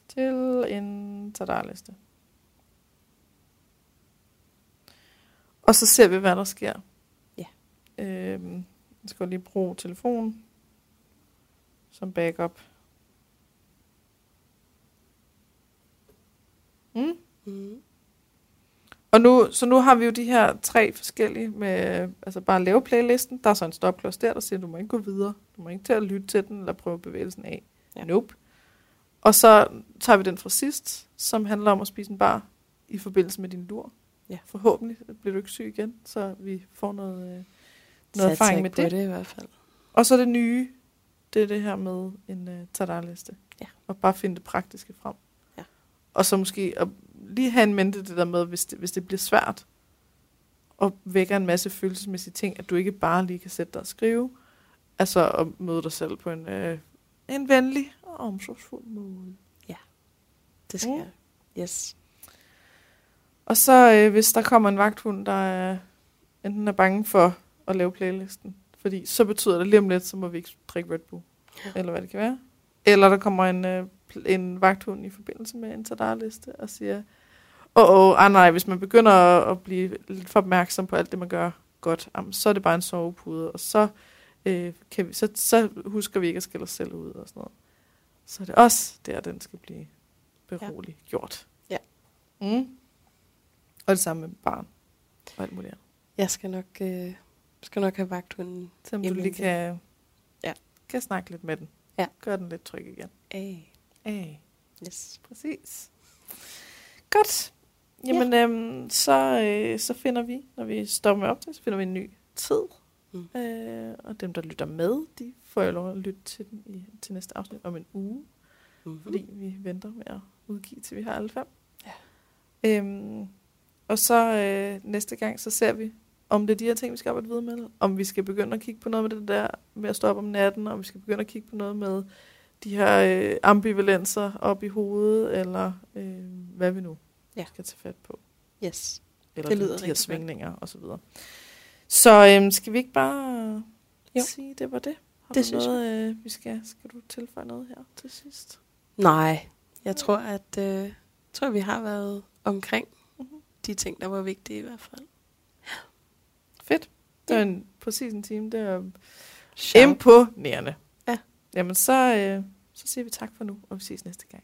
A: til en tadarliste. Og så ser vi, hvad der sker.
B: Ja.
A: Øhm, jeg skal lige bruge telefon som backup. Mm.
B: Mm.
A: Og nu, så nu har vi jo de her tre forskellige med, altså bare lave playlisten. Der er så en stopklods der, der siger, du må ikke gå videre. Du må ikke til at lytte til den, eller prøve bevægelsen af.
B: Ja.
A: Nope. Og så tager vi den fra sidst, som handler om at spise en bar i forbindelse med din lur.
B: Ja.
A: Forhåbentlig bliver du ikke syg igen, så vi får noget, øh, noget
B: Satser
A: erfaring med det.
B: det i hvert fald.
A: Og så det nye, det er det her med en uh, tadarliste.
B: Ja.
A: Og bare finde det praktiske frem.
B: Ja.
A: Og så måske at lige have en mente det der med, hvis det, hvis det bliver svært, og vækker en masse følelsesmæssige ting, at du ikke bare lige kan sætte dig og skrive. Altså at møde dig selv på en, øh, en venlig og omsorgsfuld måde.
B: Det skal
A: Mm.
B: jeg. Yes.
A: Og så øh, hvis der kommer en vagthund, der er, enten er bange for at lave playlisten, fordi så betyder det lige om lidt, så må vi ikke drikke Red Bull.
B: Ja.
A: Eller hvad det kan være. Eller der kommer en, øh, en vagthund i forbindelse med en tadarliste og siger, åh, oh, oh, ah, nej, hvis man begynder at, at blive lidt for opmærksom på alt det, man gør godt, jamen, så er det bare en sovepude, og så, øh, kan vi, så, så husker vi ikke at skille os selv ud og sådan noget. Så er det også der, den skal blive beroligt ja. gjort.
B: Ja.
A: Mm. Og det samme med barn og alt muligt andet.
B: Jeg skal nok, øh, skal nok have vagthunden
A: Så du lige kan,
B: Ja.
A: kan snakke lidt med den.
B: Ja.
A: Gør den lidt tryg igen.
B: af.
A: Hey.
B: Yes.
A: Præcis. Godt. Jamen, ja. øhm, så, øh, så finder vi, når vi stopper med optag, så finder vi en ny tid.
B: Mm.
A: Øh, og dem, der lytter med, de får jo lov at lytte til den i, til næste afsnit om en uge.
B: Mm-hmm.
A: fordi vi venter med at udgive, til vi har alle fem.
B: Ja.
A: Øhm, og så øh, næste gang, så ser vi, om det er de her ting, vi skal arbejde videre med, om vi skal begynde at kigge på noget med det der med at stå op om natten, om vi skal begynde at kigge på noget med de her øh, ambivalenser op i hovedet, eller øh, hvad vi nu
B: Ja.
A: skal tage fat på.
B: Yes.
A: Eller
B: Det
A: de,
B: lyder
A: de her
B: rigtig
A: svingninger og så videre. Så øh, skal vi ikke bare
B: Jo.
A: sige, det var det? Har
B: Det synes
A: noget, øh, vi skal, skal du tilføje noget her til sidst?
B: Nej, jeg tror, at øh, tror, vi har været omkring
A: Mhm.
B: de ting, der var vigtige i hvert fald.
A: Fedt. Det var en, præcis en time. Det er imponerende.
B: Ja.
A: Jamen, så, øh, så siger vi tak for nu, og vi ses næste gang.